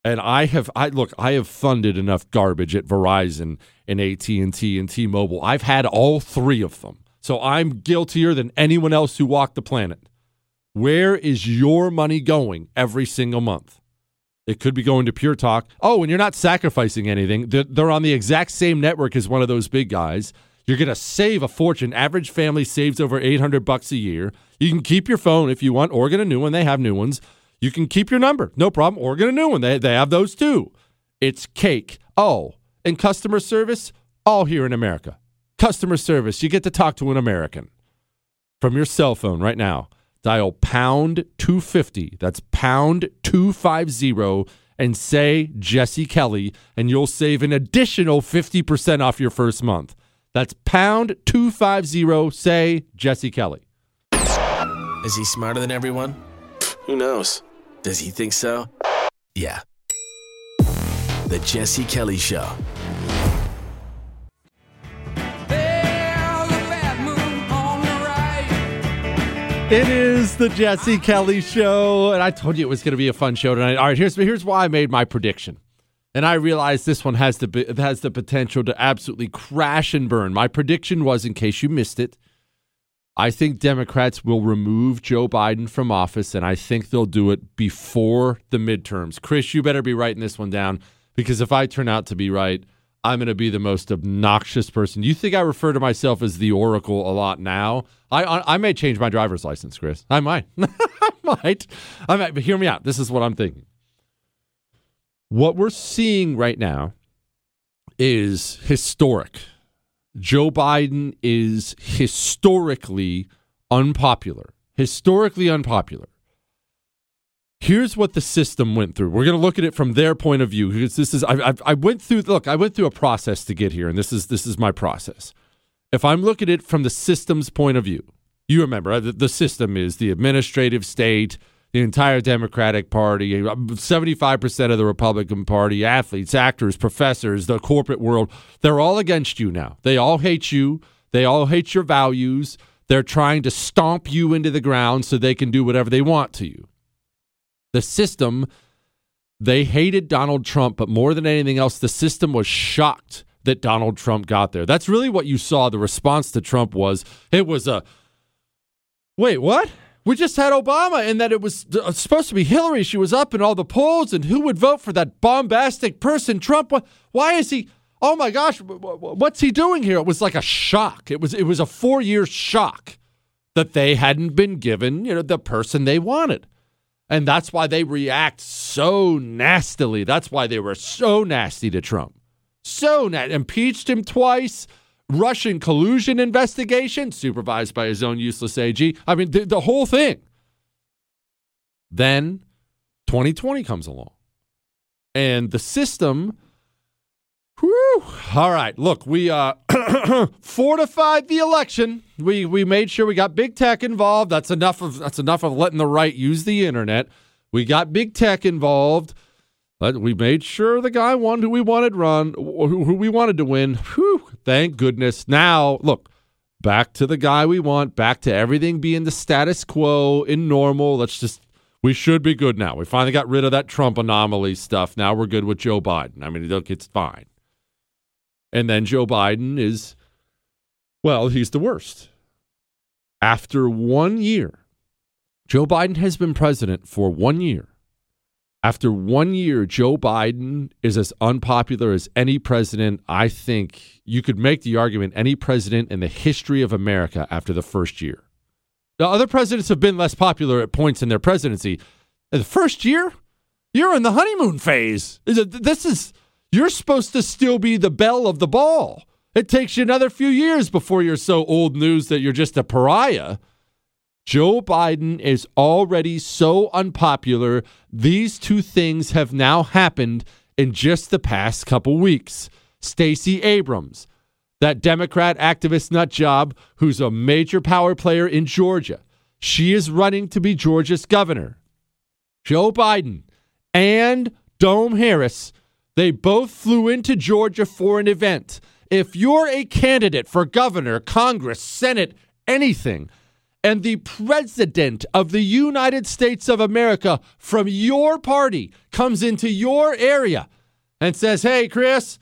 And I have, I look, I have funded enough garbage at Verizon and AT and T-Mobile. I've had all three of them, so I'm guiltier than anyone else who walked the planet. Where is your money going every single month? It could be going to Pure Talk. Oh, and you're not sacrificing anything. They're on the exact same network as one of those big guys. You're going to save a fortune. Average family saves over 800 bucks a year. You can keep your phone if you want, or get a new one. They have new ones. You can keep your number, no problem, or get a new one. They, they have those too. It's cake. Oh, and customer service, all here in America. Customer service, you get to talk to an American from your cell phone right now. Dial pound 250. That's pound 250 and say Jesse Kelly, and you'll save an additional 50% off your first month. That's pound 250. Say Jesse Kelly. Is he smarter than everyone? Who knows? Does he think so? Yeah. The Jesse Kelly Show. It is the Jesse Kelly Show, and I told you it was going to be a fun show tonight. All right, here's here's why I made my prediction, and I realized this one has the has the potential to absolutely crash and burn. My prediction was, in case you missed it, I think Democrats will remove Joe Biden from office, and I think they'll do it before the midterms. Chris, you better be writing this one down because if I turn out to be right, I'm going to be the most obnoxious person. You think I refer to myself as the Oracle a lot now? I I, I may change my driver's license, Chris. I might. <laughs> I might. I might. But hear me out. This is what I'm thinking. What we're seeing right now is historic. Joe Biden is historically unpopular. Historically unpopular. Here's what the system went through. We're going to look at it from their point of view. Because this is I, I, I went through. Look, I went through a process to get here, and this is this is my process. If I'm looking at it from the system's point of view, you remember uh, the, the system is the administrative state, the entire Democratic Party, 75% of the Republican Party, athletes, actors, professors, the corporate world, they're all against you now. They all hate you. They all hate your values. They're trying to stomp you into the ground so they can do whatever they want to you. The system, they hated Donald Trump, but more than anything else, the system was shocked that Donald Trump got there. That's really what you saw. The response to Trump was it was a wait, what? We just had Obama, and that it was uh, supposed to be Hillary. She was up in all the polls, and who would vote for that bombastic person, Trump? Why is he? Oh my gosh, what's he doing here? It was like a shock. It was it was a four year shock that they hadn't been given, you know, the person they wanted. And that's why they react so nastily. That's why they were so nasty to Trump. So nasty. Impeached him twice. Russian collusion investigation supervised by his own useless AG. I mean, the, the whole thing. Then 2020 comes along. And the system. Whew, all right. Look, we uh, <clears throat> fortified the election. We we made sure we got big tech involved. That's enough of that's enough of letting the right use the internet. We got big tech involved. But we made sure the guy won who we wanted run, who, we wanted to win. Whew, thank goodness. Now, look, back to the guy we want, back to everything being the status quo in normal. Let's just, we should be good now. We finally got rid of that Trump anomaly stuff. Now we're good with Joe Biden. I mean, look, it's fine. And then Joe Biden is, well, he's the worst. After one year, Joe Biden has been president for one year. After one year, Joe Biden is as unpopular as any president. I think you could make the argument any president in the history of America after the first year. Now, other presidents have been less popular at points in their presidency. In the first year, you're in the honeymoon phase. This is, you're supposed to still be the belle of the ball. It takes you another few years before you're so old news that you're just a pariah. Joe Biden is already so unpopular. These two things have now happened in just the past couple weeks. Stacey Abrams, that Democrat activist nut job who's a major power player in Georgia, she is running to be Georgia's governor. Joe Biden and Dome Harris, they both flew into Georgia for an event. If you're a candidate for governor, Congress, Senate, anything, and the president of the United States of America from your party comes into your area and says, Hey, Chris,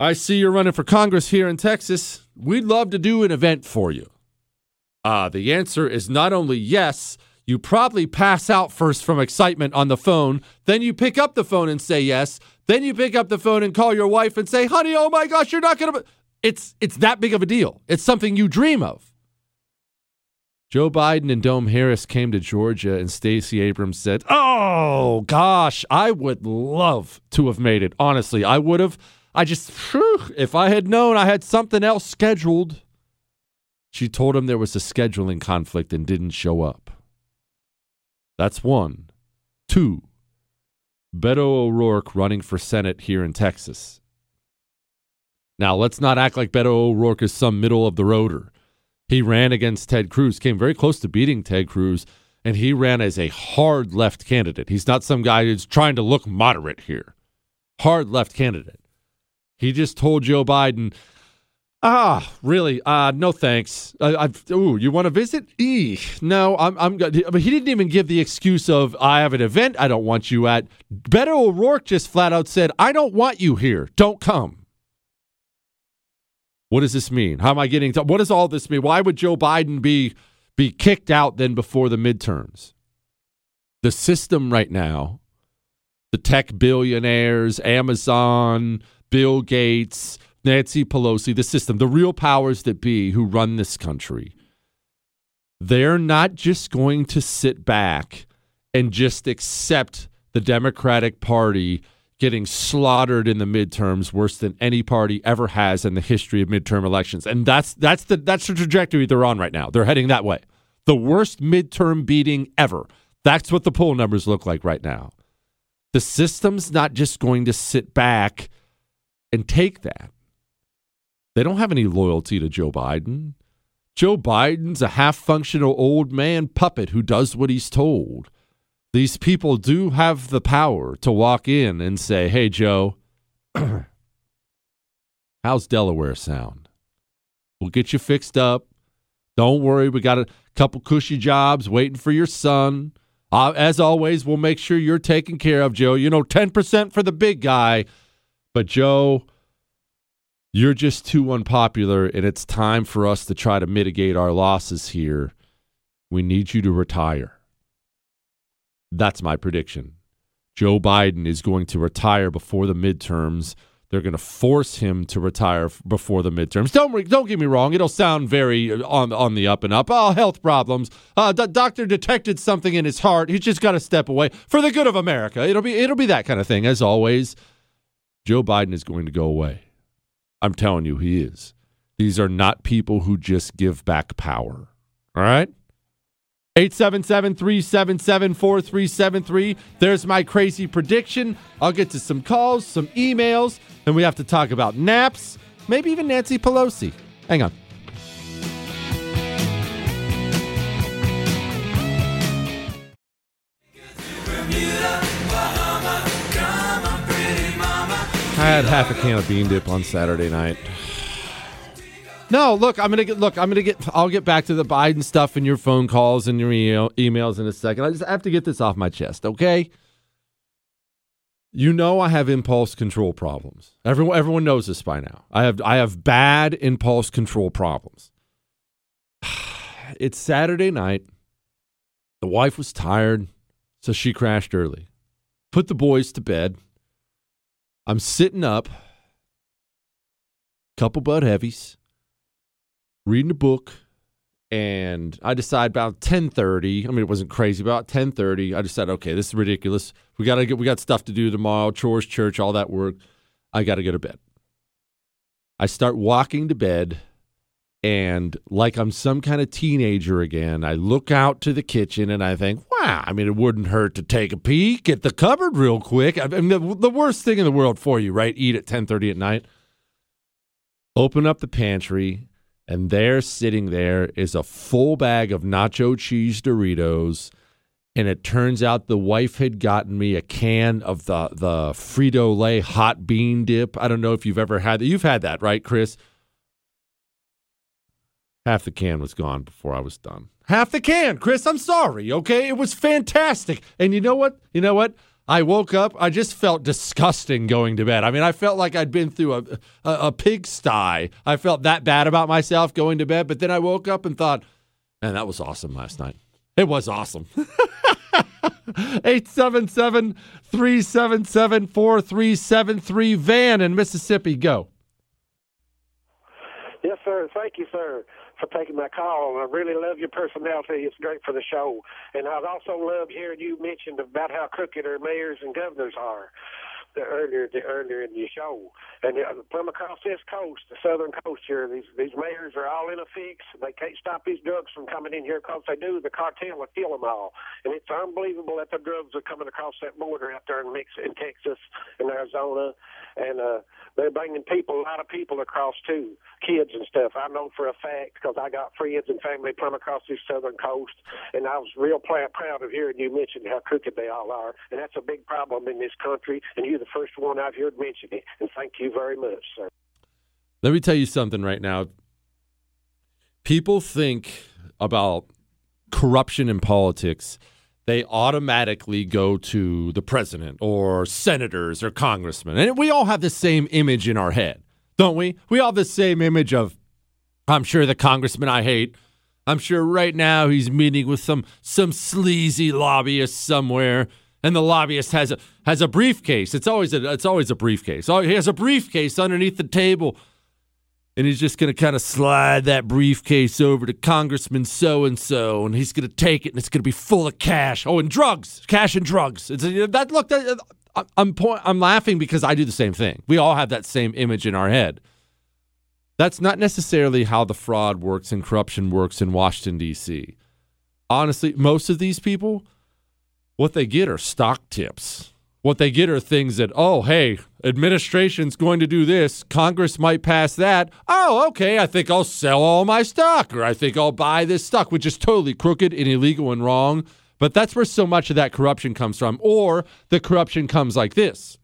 I see you're running for Congress here in Texas. We'd love to do an event for you. Uh, the answer is not only yes, you probably pass out first from excitement on the phone. Then you pick up the phone and say yes. Then you pick up the phone and call your wife and say, honey, oh my gosh, you're not going to. It's, it's that big of a deal. It's something you dream of. Joe Biden and Dome Harris came to Georgia, and Stacey Abrams said, Oh, gosh, I would love to have made it. Honestly, I would have. I just, whew, if I had known I had something else scheduled. She told him there was a scheduling conflict and didn't show up. That's one. Two, Beto O'Rourke running for Senate here in Texas. Now, let's not act like Beto O'Rourke is some middle of the roader. He ran against Ted Cruz, came very close to beating Ted Cruz, and he ran as a hard left candidate. He's not some guy who's trying to look moderate here. Hard left candidate. He just told Joe Biden, ah, really? Uh, no thanks. I, I've, ooh, you want to visit? Eeh, no, I'm, I'm good. But he didn't even give the excuse of, I have an event I don't want you at. Beto O'Rourke just flat out said, I don't want you here. Don't come. What does this mean? How am I getting to what does all this mean? Why would Joe Biden be be kicked out then before the midterms? The system right now, the tech billionaires, Amazon, Bill Gates, Nancy Pelosi, the system, the real powers that be who run this country, they're not just going to sit back and just accept the Democratic Party getting slaughtered in the midterms worse than any party ever has in the history of midterm elections. And that's that's the that's the trajectory they're on right now. They're heading that way. The worst midterm beating ever. That's what the poll numbers look like right now. The system's not just going to sit back and take that. They don't have any loyalty to Joe Biden. Joe Biden's a half functional old man puppet who does what he's told. These people do have the power to walk in and say, hey, Joe, <clears throat> how's Delaware sound? We'll get you fixed up. Don't worry, we got a couple cushy jobs waiting for your son. Uh, as always, we'll make sure you're taken care of, Joe. You know, 10% for the big guy. But, Joe, you're just too unpopular, and it's time for us to try to mitigate our losses here. We need you to retire. That's my prediction. Joe Biden is going to retire before the midterms. They're going to force him to retire before the midterms. Don't don't get me wrong; it'll sound very uh, on on the up and up. Oh, health problems. Uh, the doctor detected something in his heart. He's just got to step away for the good of America. It'll be it'll be that kind of thing. As always, Joe Biden is going to go away. I'm telling you, he is. These are not people who just give back power. All right? 877 377 4373. There's my crazy prediction. I'll get to some calls, some emails, and we have to talk about naps, maybe even Nancy Pelosi. Hang on. I had half a can of bean dip on Saturday night. No, look, I'm gonna get. Look, I'm gonna get. I'll get back to the Biden stuff and your phone calls and your email, emails in a second. I just have to get this off my chest, okay? You know I have impulse control problems. Everyone, everyone knows this by now. I have, I have bad impulse control problems. <sighs> It's Saturday night. The wife was tired, so she crashed early. Put the boys to bed. I'm sitting up, couple Bud Heavies, reading a book, and I decide about 10:30. I mean, it wasn't crazy. About 10:30, I decided, okay, this is ridiculous. We gotta get. We got stuff to do tomorrow. Chores, church, all that work. I got to go to bed. I start walking to bed, and like I'm some kind of teenager again, I look out to the kitchen and I think, wow, I mean, it wouldn't hurt to take a peek at the cupboard real quick. I mean, the, the worst thing in the world for you, right? Eat at 10:30 at night. Open up the pantry, and there, sitting there, is a full bag of nacho cheese Doritos. And it turns out the wife had gotten me a can of the the Frito Lay hot bean dip. I don't know if you've ever had that. You've had that, right, Chris? Half the can was gone before I was done. Half the can, Chris. I'm sorry. Okay, it was fantastic. And you know what? You know what? I woke up. I just felt disgusting going to bed. I mean, I felt like I'd been through a, a, a pigsty. I felt that bad about myself going to bed. But then I woke up and thought, man, that was awesome last night. It was awesome. <laughs> 877 377 4373 Van in Mississippi. Go. Yes, sir. Thank you, sir, for taking my call. I really love your personality. It's great for the show. And I'd also love hearing you mentioned about how crooked our mayors and governors are the earlier the earlier in the show. And uh, from across this coast, the southern coast here, these these mayors are all in a fix. They can't stop these drugs from coming in here because they do. The cartel will kill them all. And it's unbelievable that the drugs are coming across that border out there in Mex- in Texas and Arizona, and uh, they're bringing people, a lot of people across too, kids and stuff. I know for a fact because I got friends and family from across this southern coast, and I was real proud of hearing you mention how crooked they all are, and that's a big problem in this country. And you the first one I've heard mention it, and thank you very much, sir. Let me tell you something right now. People think about corruption in politics, they automatically go to the president or senators or congressmen. And we all have the same image in our head. don't we? We all have the same image of, I'm sure the congressman I hate. I'm sure right now he's meeting with some some sleazy lobbyist somewhere, and the lobbyist has a has a briefcase. It's always a it's always a briefcase. Oh, he has a briefcase underneath the table, and he's just gonna kind of slide that briefcase over to Congressman so and so, and he's gonna take it, and it's gonna be full of cash. Oh, and drugs, cash and drugs. It's that look. That, I'm point, I'm laughing because I do the same thing. We all have that same image in our head. That's not necessarily how the fraud works and corruption works in Washington D.C. Honestly, most of these people, what they get are stock tips. What they get are things that, oh, hey, administration's going to do this. Congress might pass that. Oh, okay, I think I'll sell all my stock or I think I'll buy this stock, which is totally crooked and illegal and wrong. But that's where so much of that corruption comes from. Or the corruption comes like this.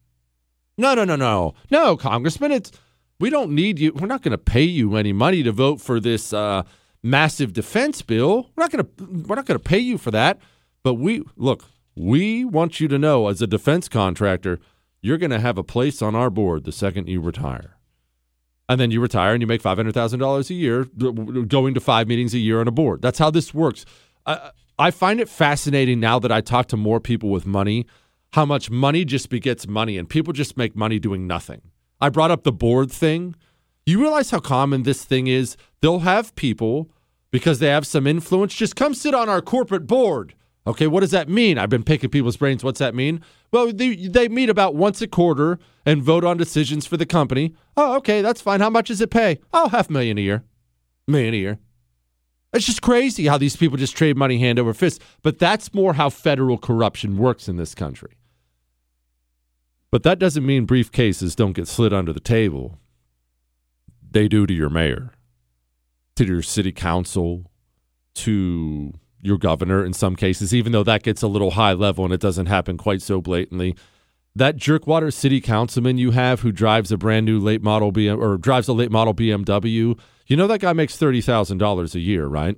No, no, no, no. No, Congressman, it's we don't need you. We're not going to pay you any money to vote for this uh, massive defense bill. We're not going to we're not going to pay you for that. But we look, we want you to know as a defense contractor, you're going to have a place on our board the second you retire. And then you retire and you make $500,000 a year going to five meetings a year on a board. That's how this works. Uh, I find it fascinating now that I talk to more people with money, how much money just begets money, and people just make money doing nothing. I brought up the board thing. You realize how common this thing is? They'll have people, because they have some influence, just come sit on our corporate board. Okay, what does that mean? I've been picking people's brains. What's that mean? Well, they, they meet about once a quarter and vote on decisions for the company. Oh, okay, that's fine. How much does it pay? Oh, half a million a year. Million a year. It's just crazy how these people just trade money hand over fist. But that's more how federal corruption works in this country. But that doesn't mean briefcases don't get slid under the table. They do to your mayor, to your city council, to your governor in some cases, even though that gets a little high level and it doesn't happen quite so blatantly. That jerkwater city councilman you have who drives a brand new late model BM or drives a late model BMW you know that guy makes $30,000 a year, right?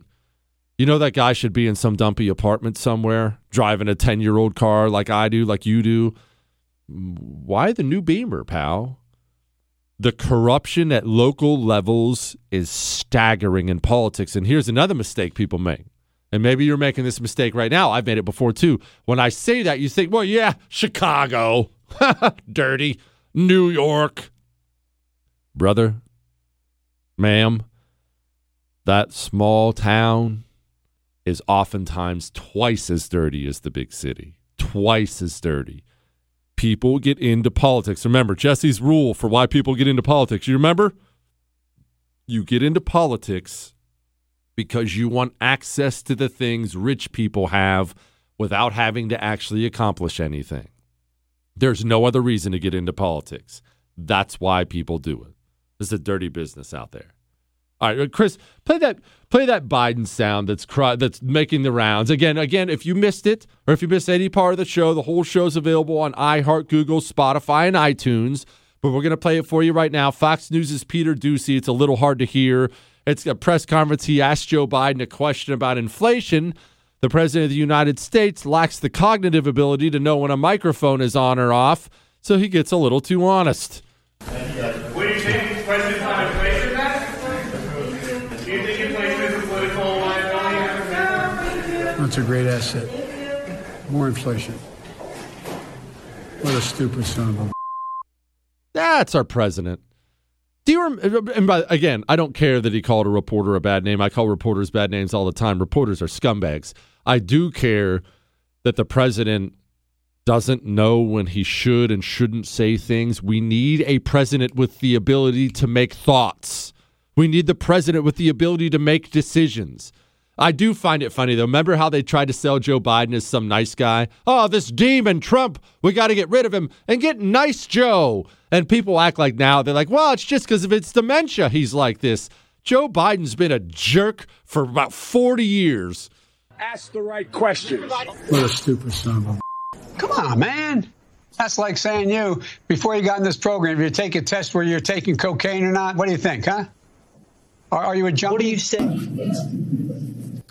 You know that guy should be in some dumpy apartment somewhere, driving a 10 year old car like I do, like you do. Why the new Beamer, pal? The corruption at local levels is staggering in politics. And here's another mistake people make. And maybe you're making this mistake right now. I've made it before too. When I say that, you think, well, yeah, Chicago, <laughs> dirty, New York. Brother, ma'am, that small town is oftentimes twice as dirty as the big city. Twice as dirty. People get into politics. Remember Jesse's rule for why people get into politics. You remember? You get into politics because you want access to the things rich people have without having to actually accomplish anything. There's no other reason to get into politics. That's why people do it. It's a dirty business out there. All right, Chris, play that play that Biden sound that's cry, that's making the rounds. Again, again, if you missed it or if you missed any part of the show, the whole show's available on iHeart, Google, Spotify, and iTunes. But we're going to play it for you right now. Fox News' Peter Doocy. It's a little hard to hear. It's a press conference. He asked Joe Biden a question about inflation. The president of the United States lacks the cognitive ability to know when a microphone is on or off, so he gets a little too honest. What do you think, President? That's a great asset. More inflation. What a stupid son of a. That's our president. Do you rem- uh, and by, again, I don't care that he called a reporter a bad name. I call reporters bad names all the time. Reporters are scumbags. I do care that the president doesn't know when he should and shouldn't say things. We need a president with the ability to make thoughts. We need the president with the ability to make decisions. I do find it funny though. Remember how they tried to sell Joe Biden as some nice guy? Oh, this demon Trump, we got to get rid of him and get nice Joe. And people act like now they're like, well, it's just because of its dementia he's like this. Joe Biden's been a jerk for about 40 years. Ask the right questions. What a stupid son of a. <laughs> Come on, man. That's like saying you, before you got in this program, if you take a test where you're taking cocaine or not, what do you think, huh? Are, are you a junkie? What do you say?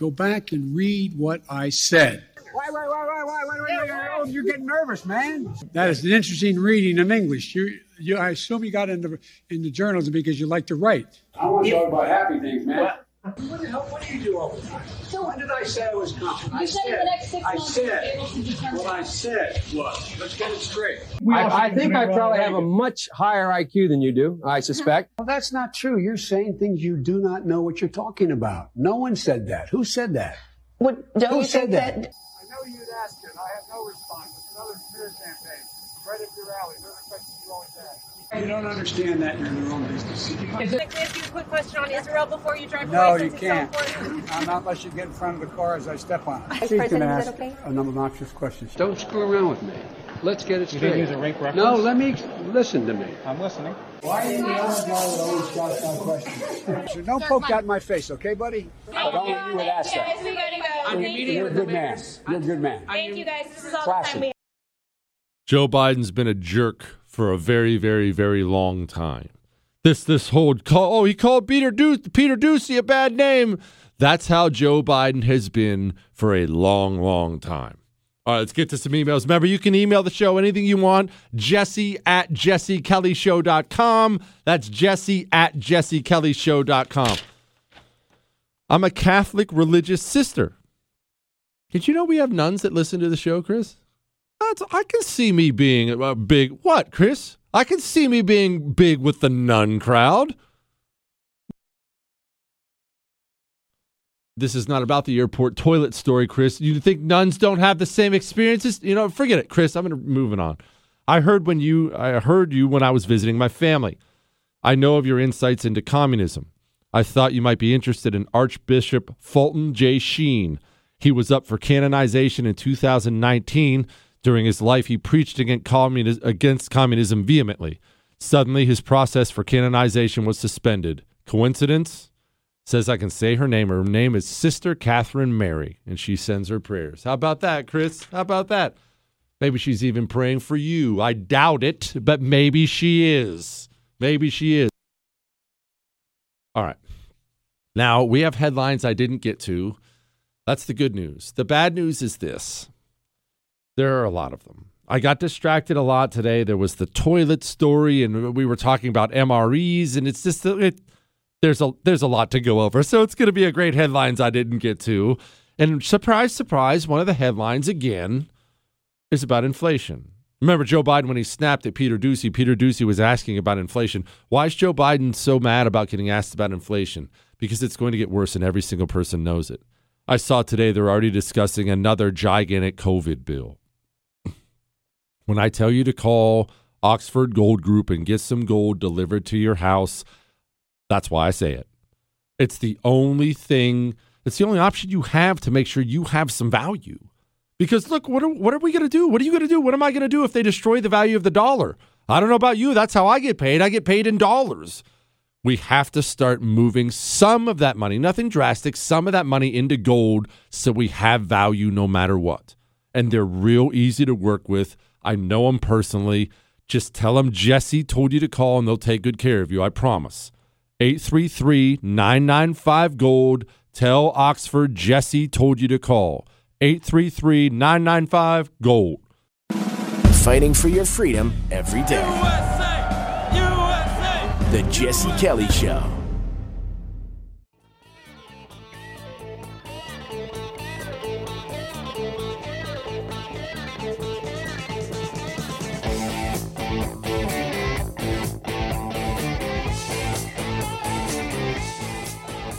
Go back and read what I said. Wait, wait, wait, wait, wait, wait, wait, wait. tell them you're getting nervous, man. That is an interesting reading in English. You, you, I assume you got into in the journalism because you like to write. I want to talk about happy things, man. What? What the hell? What do you do all the time? So when did I say I was confident? I said, I said, what I said was, let's get it straight. I, I think I probably have a much higher IQ than you do, I suspect. Well, that's not true. You're saying things you do not know what you're talking about. No one said that. Who said that? What, don't Who you said think that? that? I know you'd ask it. I have no response. It's another smear campaign. Right up your alley. Those are questions you always ask. You don't understand that. You're in your own business. Can I ask you a quick question on Israel before you drive No, away? you since can't. important? I'm not unless you get in front of the car as I step on it. Vice She's going to President, is ask that okay? an obnoxious questions. Don't screw around with me. Let's get it You straight. think he was a rape reference? No, let me listen to me. I'm listening. Why are you the only guy that always shouts out questions? So don't poke that in my face, okay, buddy? I don't want you would ask that. Guys, we gotta go. Thank you. You're a good man. You're a good man. Thank you guys. This is all the Classy. time we Joe Biden's been a jerk for a very, very, very long time. This this whole call. Oh, he called Peter Du- Peter Doocy a bad name. That's how Joe Biden has been for a long, long time. All right, let's get to some emails. Remember, you can email the show anything you want. Jesse at jessekellyshow.com. That's Jesse at jessekellyshow.com. I'm a Catholic religious sister. Did you know we have nuns that listen to the show, Chris? That's, I can see me being a big. What, Chris? I can see me being big with the nun crowd. This is not about the airport toilet story, Chris. You think nuns don't have the same experiences? You know, forget it, Chris. I'm to moving on. I heard when you I heard you when I was visiting my family. I know of your insights into communism. I thought you might be interested in Archbishop Fulton J. Sheen. He was up for canonization in 2019. During his life, he preached against, against communism vehemently. Suddenly, his process for canonization was suspended. Coincidence? Says I can say her name. Her name is Sister Catherine Mary, and she sends her prayers. How about that, Chris? How about that? Maybe she's even praying for you. I doubt it, but maybe she is. Maybe she is. All right. Now, we have headlines I didn't get to. That's the good news. The bad news is this there are a lot of them. I got distracted a lot today. There was the toilet story, and we were talking about MREs, and it's just it, there's a there's a lot to go over. So it's going to be a great headlines I didn't get to. And surprise, surprise, one of the headlines again is about inflation. Remember Joe Biden when he snapped at Peter Doocy? Peter Doocy was asking about inflation. Why is Joe Biden so mad about getting asked about inflation? Because it's going to get worse, and every single person knows it. I saw today they're already discussing another gigantic COVID bill. When I tell you to call Oxford Gold Group and get some gold delivered to your house, that's why I say it. It's the only thing, it's the only option you have to make sure you have some value. Because look, what are, what are we going to do? What are you going to do? What am I going to do if they destroy the value of the dollar? I don't know about you. That's how I get paid. I get paid in dollars. We have to start moving some of that money, nothing drastic, some of that money into gold so we have value no matter what. And they're real easy to work with. I know them personally. Just tell them Jesse told you to call and they'll take good care of you. I promise. 833 995 Gold. Tell Oxford Jesse told you to call. 833 995 Gold. Fighting for your freedom every day. USA! USA! The Jesse Kelly Show.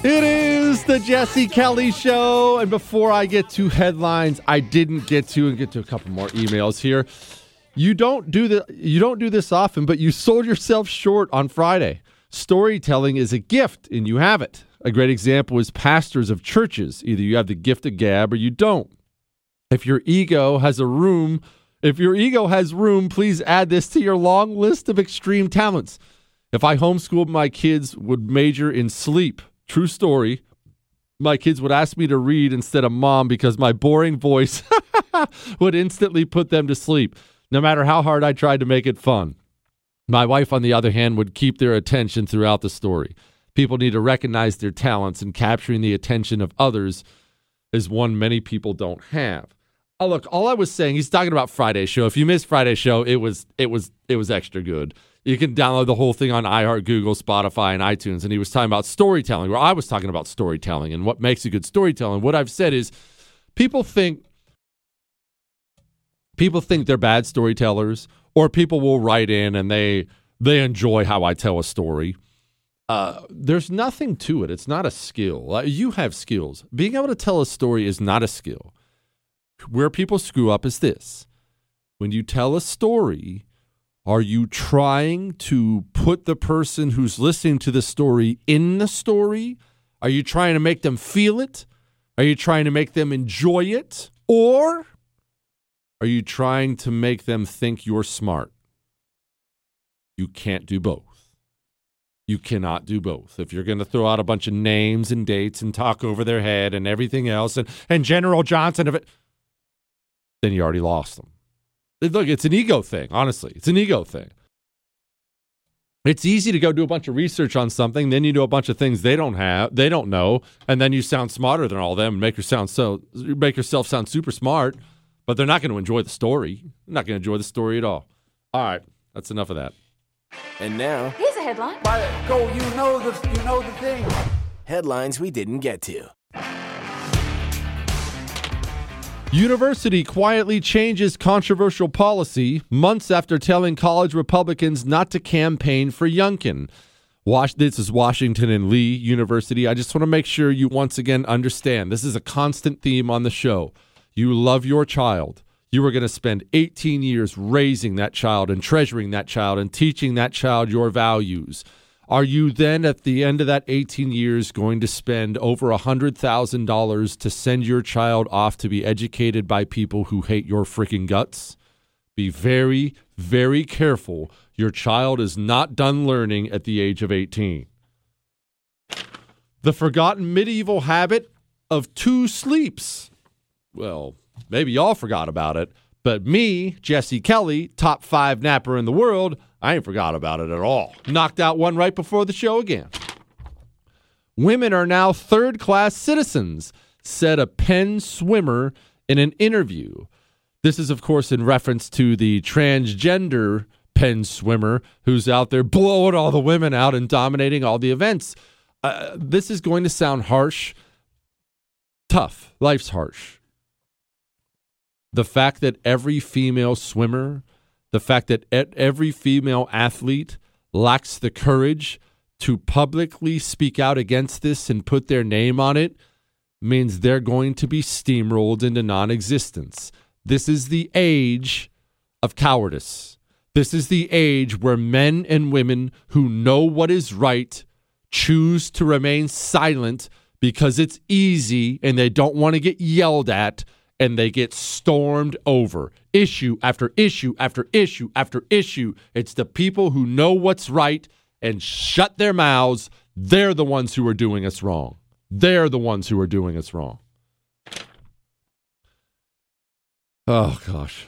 It is the Jesse Kelly Show. And before I get to headlines, I didn't get to and get to a couple more emails here. You don't do the you don't do this often, but you sold yourself short on Friday. Storytelling is a gift and you have it. A great example is pastors of churches. Either you have the gift of gab or you don't. If your ego has a room, if your ego has room, please add this to your long list of extreme talents. If I homeschooled my kids would major in sleep. True story. My kids would ask me to read instead of mom because my boring voice <laughs> would instantly put them to sleep, no matter how hard I tried to make it fun. My wife, on the other hand, would keep their attention throughout the story. People need to recognize their talents, and capturing the attention of others is one many people don't have. Oh, look, all I was saying, he's talking about Friday show. If you missed Friday show, it was it was it was extra good. You can download the whole thing on iHeart, Google, Spotify, and iTunes. And he was talking about storytelling, where I was talking about storytelling and what makes a good storytelling. What I've said is people think people think they're bad storytellers, or people will write in and they they enjoy how I tell a story. Uh, there's nothing to it. It's not a skill. You have skills. Being able to tell a story is not a skill. Where people screw up is this: when you tell a story, are you trying to put the person who's listening to the story in the story? Are you trying to make them feel it? Are you trying to make them enjoy it? Or are you trying to make them think you're smart? You can't do both. You cannot do both. If you're going to throw out a bunch of names and dates and talk over their head and everything else, and, and General Johnson, of it, then you already lost them. Look, it's an ego thing, honestly. It's an ego thing. It's easy to go do a bunch of research on something, then you do a bunch of things they don't have, they don't know, and then you sound smarter than all of them and make yourself so make yourself sound super smart, but they're not going to enjoy the story. They're not going to enjoy the story at all. All right, that's enough of that. And now, Here's a headline. Go, you know the you know the thing. headlines we didn't get to. University quietly changes controversial policy months after telling college Republicans not to campaign for Youngkin. This is Washington and Lee University. I just want to make sure you once again understand this is a constant theme on the show. You love your child. You are going to spend 18 years raising that child and treasuring that child and teaching that child your values. Are you then at the end of that 18 years going to spend over $100,000 to send your child off to be educated by people who hate your freaking guts? Be very, very careful. Your child is not done learning at the age of 18. The forgotten medieval habit of two sleeps. Well, maybe y'all forgot about it, but me, Jesse Kelly, top five napper in the world, I ain't forgot about it at all. Knocked out one right before the show again. Women are now third class citizens, said a Penn swimmer in an interview. This is, of course, in reference to the transgender Penn swimmer who's out there blowing all the women out and dominating all the events. Uh, this is going to sound harsh, tough. Life's harsh. The fact that every female swimmer, the fact that every female athlete lacks the courage to publicly speak out against this and put their name on it means they're going to be steamrolled into non existence. This is the age of cowardice. This is the age where men and women who know what is right choose to remain silent because it's easy and they don't want to get yelled at and they get stormed over issue after issue after issue after issue. It's the people who know what's right and shut their mouths. They're the ones who are doing us wrong. They're the ones who are doing us wrong. Oh, gosh.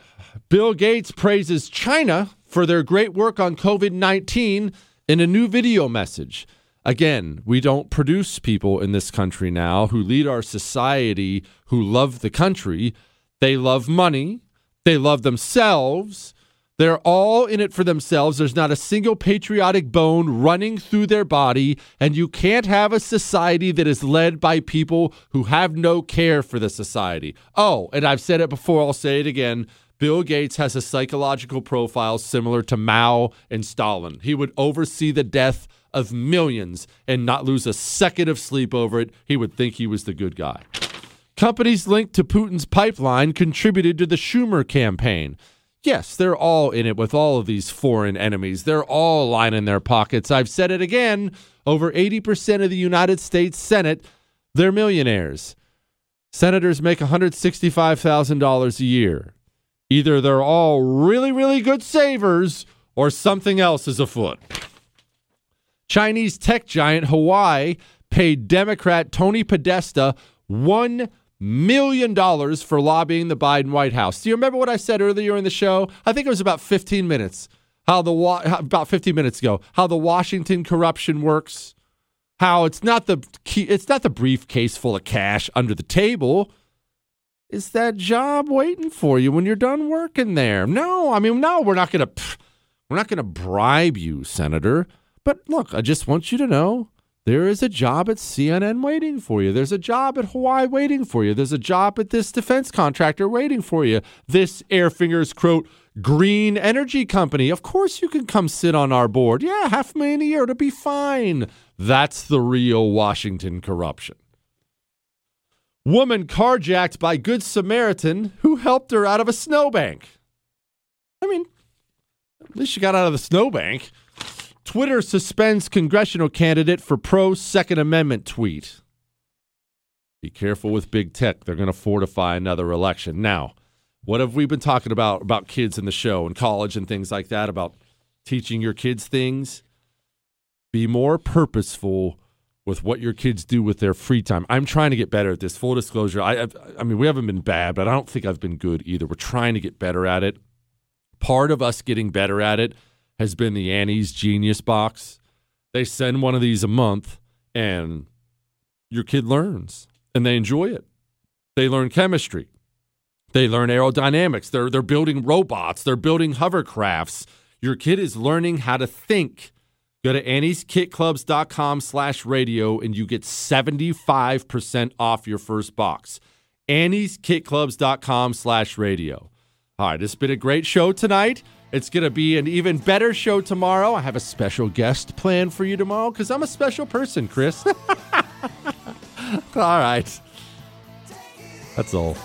Bill Gates praises China for their great work on COVID 19 in a new video message. Again, we don't produce people in this country now who lead our society who love the country. They love money, they love themselves. They're all in it for themselves. There's not a single patriotic bone running through their body. And you can't have a society that is led by people who have no care for the society. Oh, and I've said it before, I'll say it again. Bill Gates has a psychological profile similar to Mao and Stalin. He would oversee the death of millions and not lose a second of sleep over it. He would think he was the good guy. Companies linked to Putin's pipeline contributed to the Schumer campaign. Yes, they're all in it with all of these foreign enemies. They're all lining their pockets. I've said it again over 80% of the United States Senate, they're millionaires. Senators make $165,000 a year. Either they're all really, really good savers or something else is afoot. Chinese tech giant Huawei paid Democrat Tony Podesta $1 million for lobbying the Biden White House. Do you remember what I said earlier in the show? I think it was about 15 minutes. How the about 15 minutes ago, how the Washington corruption works, how it's not the key, it's not the briefcase full of cash under the table. is that job waiting for you when you're done working there? No, I mean, no, we're not going to we're not going to bribe you, senator. But look, I just want you to know there is a job at CNN waiting for you. There's a job at Huawei waiting for you. There's a job at this defense contractor waiting for you. This Airfingers quote green energy company. Of course you can come sit on our board. Yeah, half a million a year to be fine. That's the real Washington corruption. Woman carjacked by Good Samaritan who helped her out of a snowbank. I mean, at least she got out of the snowbank. Twitter suspends congressional candidate for pro Second Amendment tweet. Be careful with big tech. They're going to fortify another election. Now, what have we been talking about about kids in the show and college and things like that about teaching your kids things? Be more purposeful with what your kids do with their free time. I'm trying to get better at this. Full disclosure, I I mean we haven't been bad, but I don't think I've been good either. We're trying to get better at it. Part of us getting better at it has been the Annie's Genius Box. They send one of these a month, and your kid learns, and they enjoy it. They learn chemistry. They learn aerodynamics. They're they're building robots. They're building hovercrafts. Your kid is learning how to think. Go to annieskitclubs.com slash radio and you get 75% off your first box. annieskitclubs.com slash radio. All right, it's been a great show tonight. It's going to be an even better show tomorrow. I have a special guest planned for you tomorrow because I'm a special person, Chris. <laughs> all right. That's all.